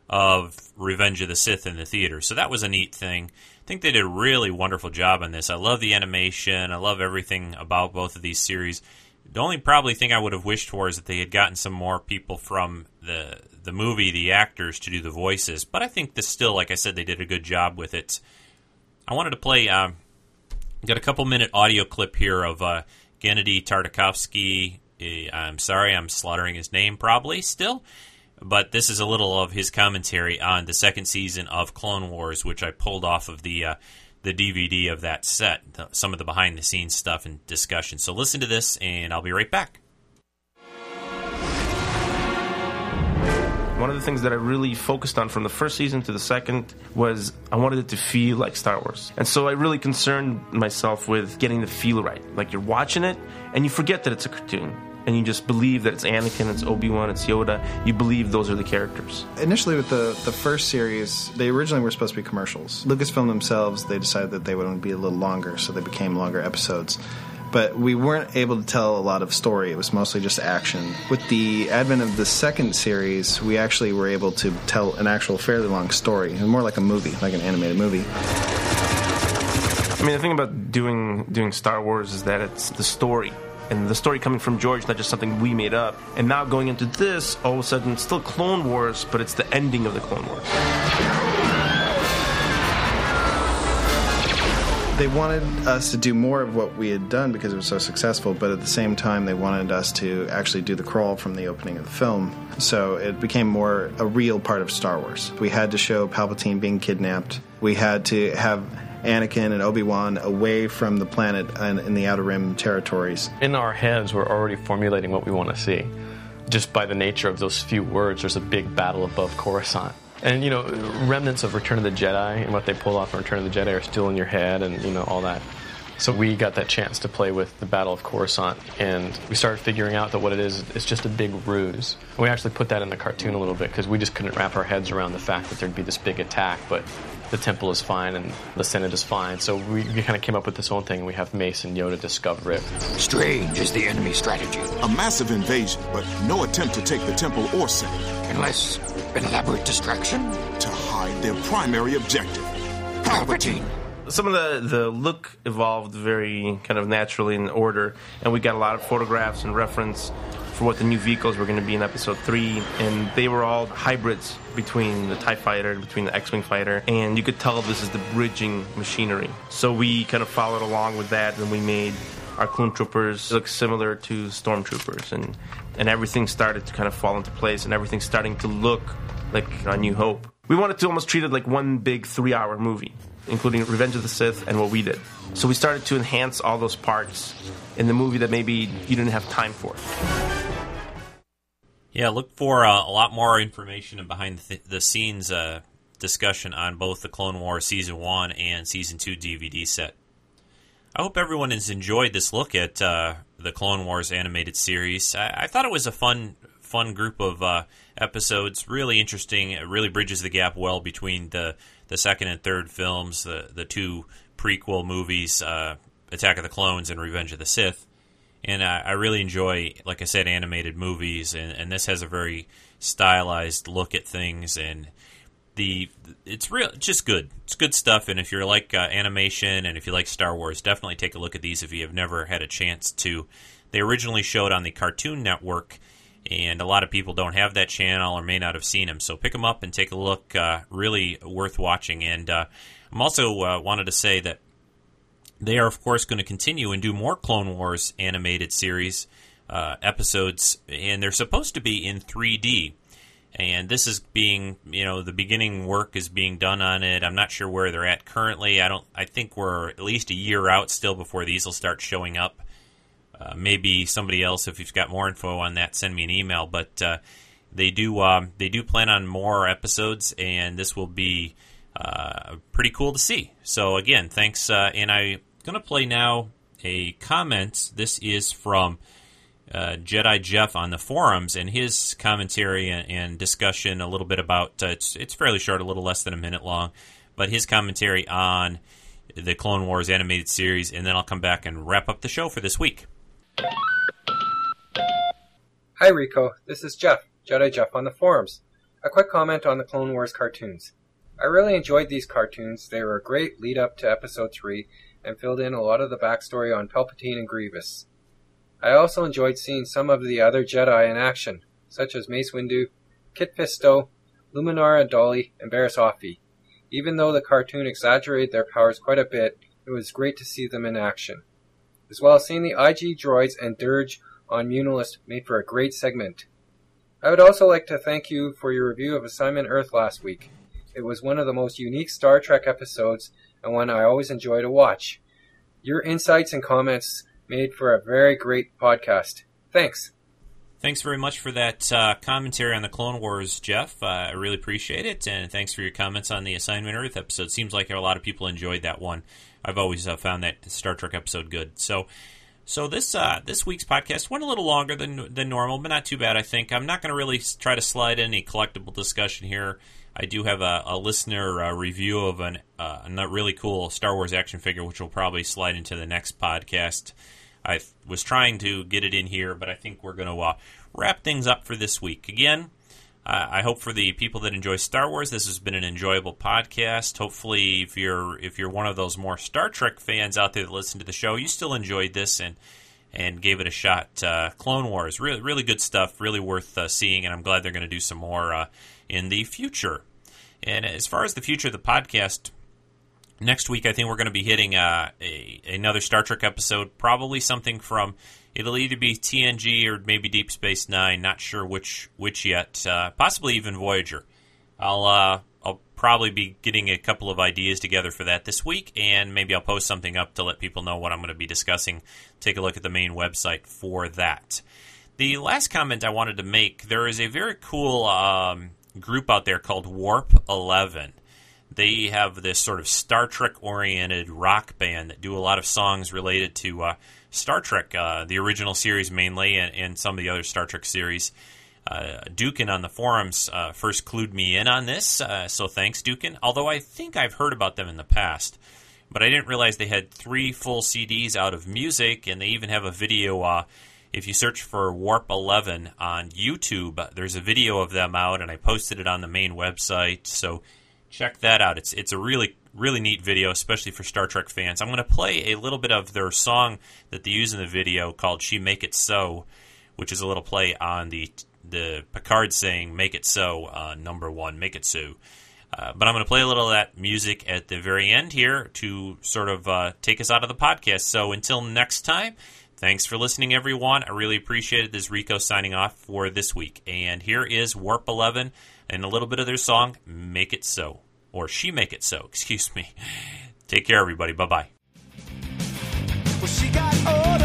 of Revenge of the Sith in the theater. So that was a neat thing. I think they did a really wonderful job on this. I love the animation. I love everything about both of these series. The only probably thing I would have wished for is that they had gotten some more people from the the movie, the actors, to do the voices. But I think this still, like I said, they did a good job with it. I wanted to play. Um, got a couple minute audio clip here of uh, Gennady Tartakovsky. Uh, I'm sorry, I'm slaughtering his name probably still, but this is a little of his commentary on the second season of Clone Wars, which I pulled off of the uh, the DVD of that set, some of the behind the scenes stuff and discussion. So listen to this, and I'll be right back. One of the things that I really focused on from the first season to the second was I wanted it to feel like Star Wars. And so I really concerned myself with getting the feel right. Like you're watching it and you forget that it's a cartoon. And you just believe that it's Anakin, it's Obi Wan, it's Yoda. You believe those are the characters. Initially, with the, the first series, they originally were supposed to be commercials. Lucasfilm themselves, they decided that they would be a little longer, so they became longer episodes but we weren't able to tell a lot of story. It was mostly just action. With the advent of the second series, we actually were able to tell an actual fairly long story, more like a movie, like an animated movie. I mean, the thing about doing doing Star Wars is that it's the story. And the story coming from George, not just something we made up. And now going into this, all of a sudden, it's still Clone Wars, but it's the ending of the Clone Wars. they wanted us to do more of what we had done because it was so successful, but at the same time, they wanted us to actually do the crawl from the opening of the film. So it became more a real part of Star Wars. We had to show Palpatine being kidnapped. We had to have Anakin and Obi Wan away from the planet and in the Outer Rim territories. In our heads, we're already formulating what we want to see. Just by the nature of those few words, there's a big battle above Coruscant. And you know, remnants of Return of the Jedi and what they pulled off in Return of the Jedi are still in your head, and you know all that. So we got that chance to play with the Battle of Coruscant, and we started figuring out that what it is, it's just a big ruse. And we actually put that in the cartoon a little bit because we just couldn't wrap our heads around the fact that there'd be this big attack, but the temple is fine and the Senate is fine. So we, we kind of came up with this own thing, and we have Mace and Yoda discover it. Strange is the enemy strategy. A massive invasion, but no attempt to take the temple or Senate. Unless an elaborate distraction? To hide their primary objective. Palpatine. Some of the, the look evolved very kind of naturally in order, and we got a lot of photographs and reference for what the new vehicles were going to be in episode 3 and they were all hybrids between the tie fighter between the x-wing fighter and you could tell this is the bridging machinery. So we kind of followed along with that and we made our clone troopers look similar to stormtroopers and and everything started to kind of fall into place and everything's starting to look like a new hope. We wanted to almost treat it like one big three hour movie including revenge of the sith and what we did. So we started to enhance all those parts in the movie that maybe you didn't have time for yeah, look for uh, a lot more information and behind the, the scenes uh, discussion on both the Clone Wars Season 1 and Season 2 DVD set. I hope everyone has enjoyed this look at uh, the Clone Wars animated series. I, I, thought it was a fun, fun group of uh, episodes. Really interesting. It really bridges the gap well between the the second and third films, the the two prequel movies, uh, Attack of the Clones and Revenge of the Sith. And I, I really enjoy, like I said, animated movies, and, and this has a very stylized look at things, and the it's real, just good. It's good stuff, and if you're like uh, animation and if you like Star Wars, definitely take a look at these if you have never had a chance to. They originally showed on the Cartoon Network, and a lot of people don't have that channel or may not have seen them. So pick them up and take a look. Uh, really worth watching. And uh, I'm also uh, wanted to say that they are, of course, going to continue and do more Clone Wars animated series uh, episodes, and they're supposed to be in 3D. And this is being, you know, the beginning work is being done on it. I'm not sure where they're at currently. I don't. I think we're at least a year out still before these will start showing up. Uh, maybe somebody else, if you've got more info on that, send me an email. But uh, they do um, they do plan on more episodes, and this will be uh, pretty cool to see. So again, thanks. Uh, and I'm going to play now a comment. This is from uh, Jedi Jeff on the forums, and his commentary and, and discussion a little bit about uh, it's it's fairly short, a little less than a minute long, but his commentary on the Clone Wars animated series, and then I'll come back and wrap up the show for this week. Hi Rico, this is Jeff, Jedi Jeff on the forums. A quick comment on the Clone Wars cartoons. I really enjoyed these cartoons. They were a great lead up to episode 3 and filled in a lot of the backstory on Palpatine and Grievous. I also enjoyed seeing some of the other Jedi in action, such as Mace Windu, Kit Fisto, Luminara Unduli, and Barriss Offee. Even though the cartoon exaggerated their powers quite a bit, it was great to see them in action. As well as seeing the IG droids and Durge on Muunilinst made for a great segment. I would also like to thank you for your review of Assignment Earth last week. It was one of the most unique Star Trek episodes and one I always enjoy to watch. Your insights and comments made for a very great podcast. Thanks. Thanks very much for that uh, commentary on the Clone Wars, Jeff. Uh, I really appreciate it, and thanks for your comments on the Assignment Earth episode. Seems like a lot of people enjoyed that one. I've always uh, found that Star Trek episode good. So, so this uh, this week's podcast went a little longer than than normal, but not too bad. I think I'm not going to really try to slide any collectible discussion here. I do have a, a listener uh, review of an, uh, a really cool Star Wars action figure, which will probably slide into the next podcast. I was trying to get it in here, but I think we're going to uh, wrap things up for this week. Again, I hope for the people that enjoy Star Wars, this has been an enjoyable podcast. Hopefully, if you're if you're one of those more Star Trek fans out there that listen to the show, you still enjoyed this and and gave it a shot. Uh, Clone Wars, really really good stuff, really worth uh, seeing, and I'm glad they're going to do some more in the future. And as far as the future of the podcast, next week I think we're going to be hitting uh, a, another Star Trek episode, probably something from it'll either be TNG or maybe Deep Space Nine. Not sure which which yet. Uh, possibly even Voyager. I'll uh, I'll probably be getting a couple of ideas together for that this week, and maybe I'll post something up to let people know what I'm going to be discussing. Take a look at the main website for that. The last comment I wanted to make: there is a very cool um, group out there called Warp Eleven they have this sort of Star Trek oriented rock band that do a lot of songs related to uh, Star Trek, uh, the original series mainly, and, and, some of the other Star Trek series. Uh, Dukin on the forums uh, first clued me in on this, uh, so thanks, Dukin. Although I think I've heard about them in the past, but I didn't realize they had three full CDs out of music, and they even have a video. If you search for Warp 11 on YouTube, there's a video of them out, and I posted it on the main website. So check that out. It's it's a really really neat video, especially for Star Trek fans. I'm going to play a little bit of their song that they use in the video called "She Make It So," which is a little play on the the Picard saying "Make it so," uh, number one, "Make it so." Uh, but I'm going to play a little of that music at the very end here to sort of uh, take us out of the podcast. So until next time, thanks for listening, everyone. I really appreciate it. This is Rico signing off for this week. And here is Warp 11 and a little bit of their song, Make It So or she make it so. (laughs) Excuse me. Take care, everybody. Bye bye. Well,